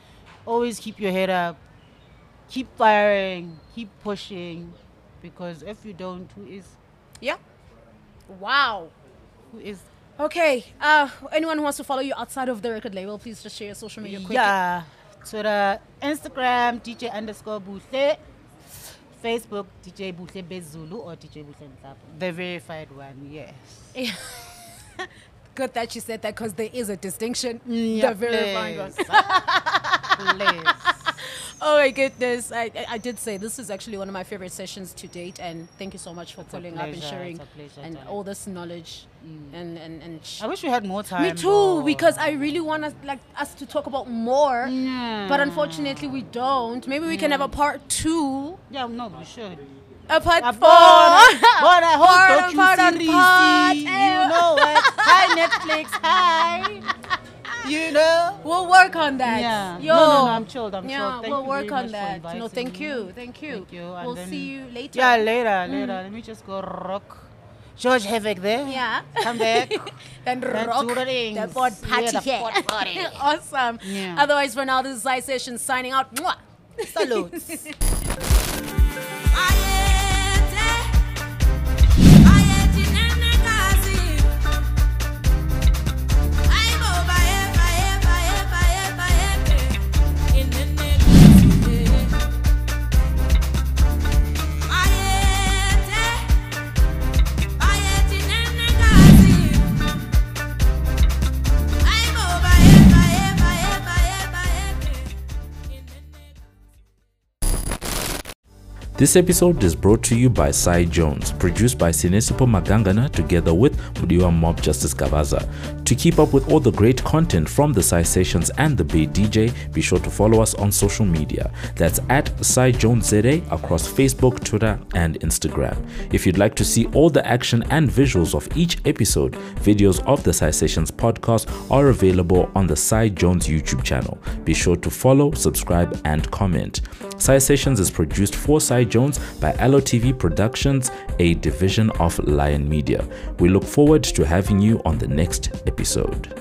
Always keep your head up. Keep firing. Keep pushing. Because if you don't, who is?
Yeah. Wow.
Who is?
Okay. Uh, anyone who wants to follow you outside of the record label, please just share your social media quickly.
Yeah. Twitter, Instagram, DJ underscore Buhle. Facebook, DJ Buhle Bezulu or DJ Nhlapo. The verified one, yes.
Good that you said that because there is a distinction.
Yeah,
the verified one. Oh my goodness. I, I did say this is actually one of my favorite sessions to date and thank you so much for
It's
pulling up and sharing
pleasure,
and
darling.
all this knowledge mm. and and and sh-
I wish we had more time.
me too
though.
because I really want us like us to talk about more
Yeah.
but unfortunately we don't maybe we can have a part 2
Yeah, no, we should.
a part 4
But I
Part
hope
part part.
series. You know what? Hi Netflix. Hi. You know.
We'll work on that.
Yeah.
Yo.
No, no, no, I'm chilled, I'm
yeah,
chilled. Thank
we'll work on that. No, thank you. Thank you.
Thank you, and
We'll
then-
see you later.
Yeah, later, mm. later. Let me just go rock. George Havoc there.
Yeah.
Come back.
then rock
the
the
things.
pod
Yeah,
party
the
here.
pod party.
awesome.
Yeah.
Otherwise, for now, this is Side Session signing out.
Salutes.
This episode is brought to you by Cy Jones, produced by Sinesipo Magangana together with Mudiwa Mob Justice Gabaza. To keep up with all the great content from the Cy Sessions and the Bay DJ, be sure to follow us on social media. That's at Cy Jones ZA across Facebook, Twitter, and Instagram. If you'd like to see all the action and visuals of each episode, videos of the Cy Sessions podcast are available on the Cy Jones YouTube channel. Be sure to follow, subscribe, and comment. Cy Sessions is produced for Cy Jones by AlloTV Productions, a division of Lion Media. We look forward to having you on the next episode.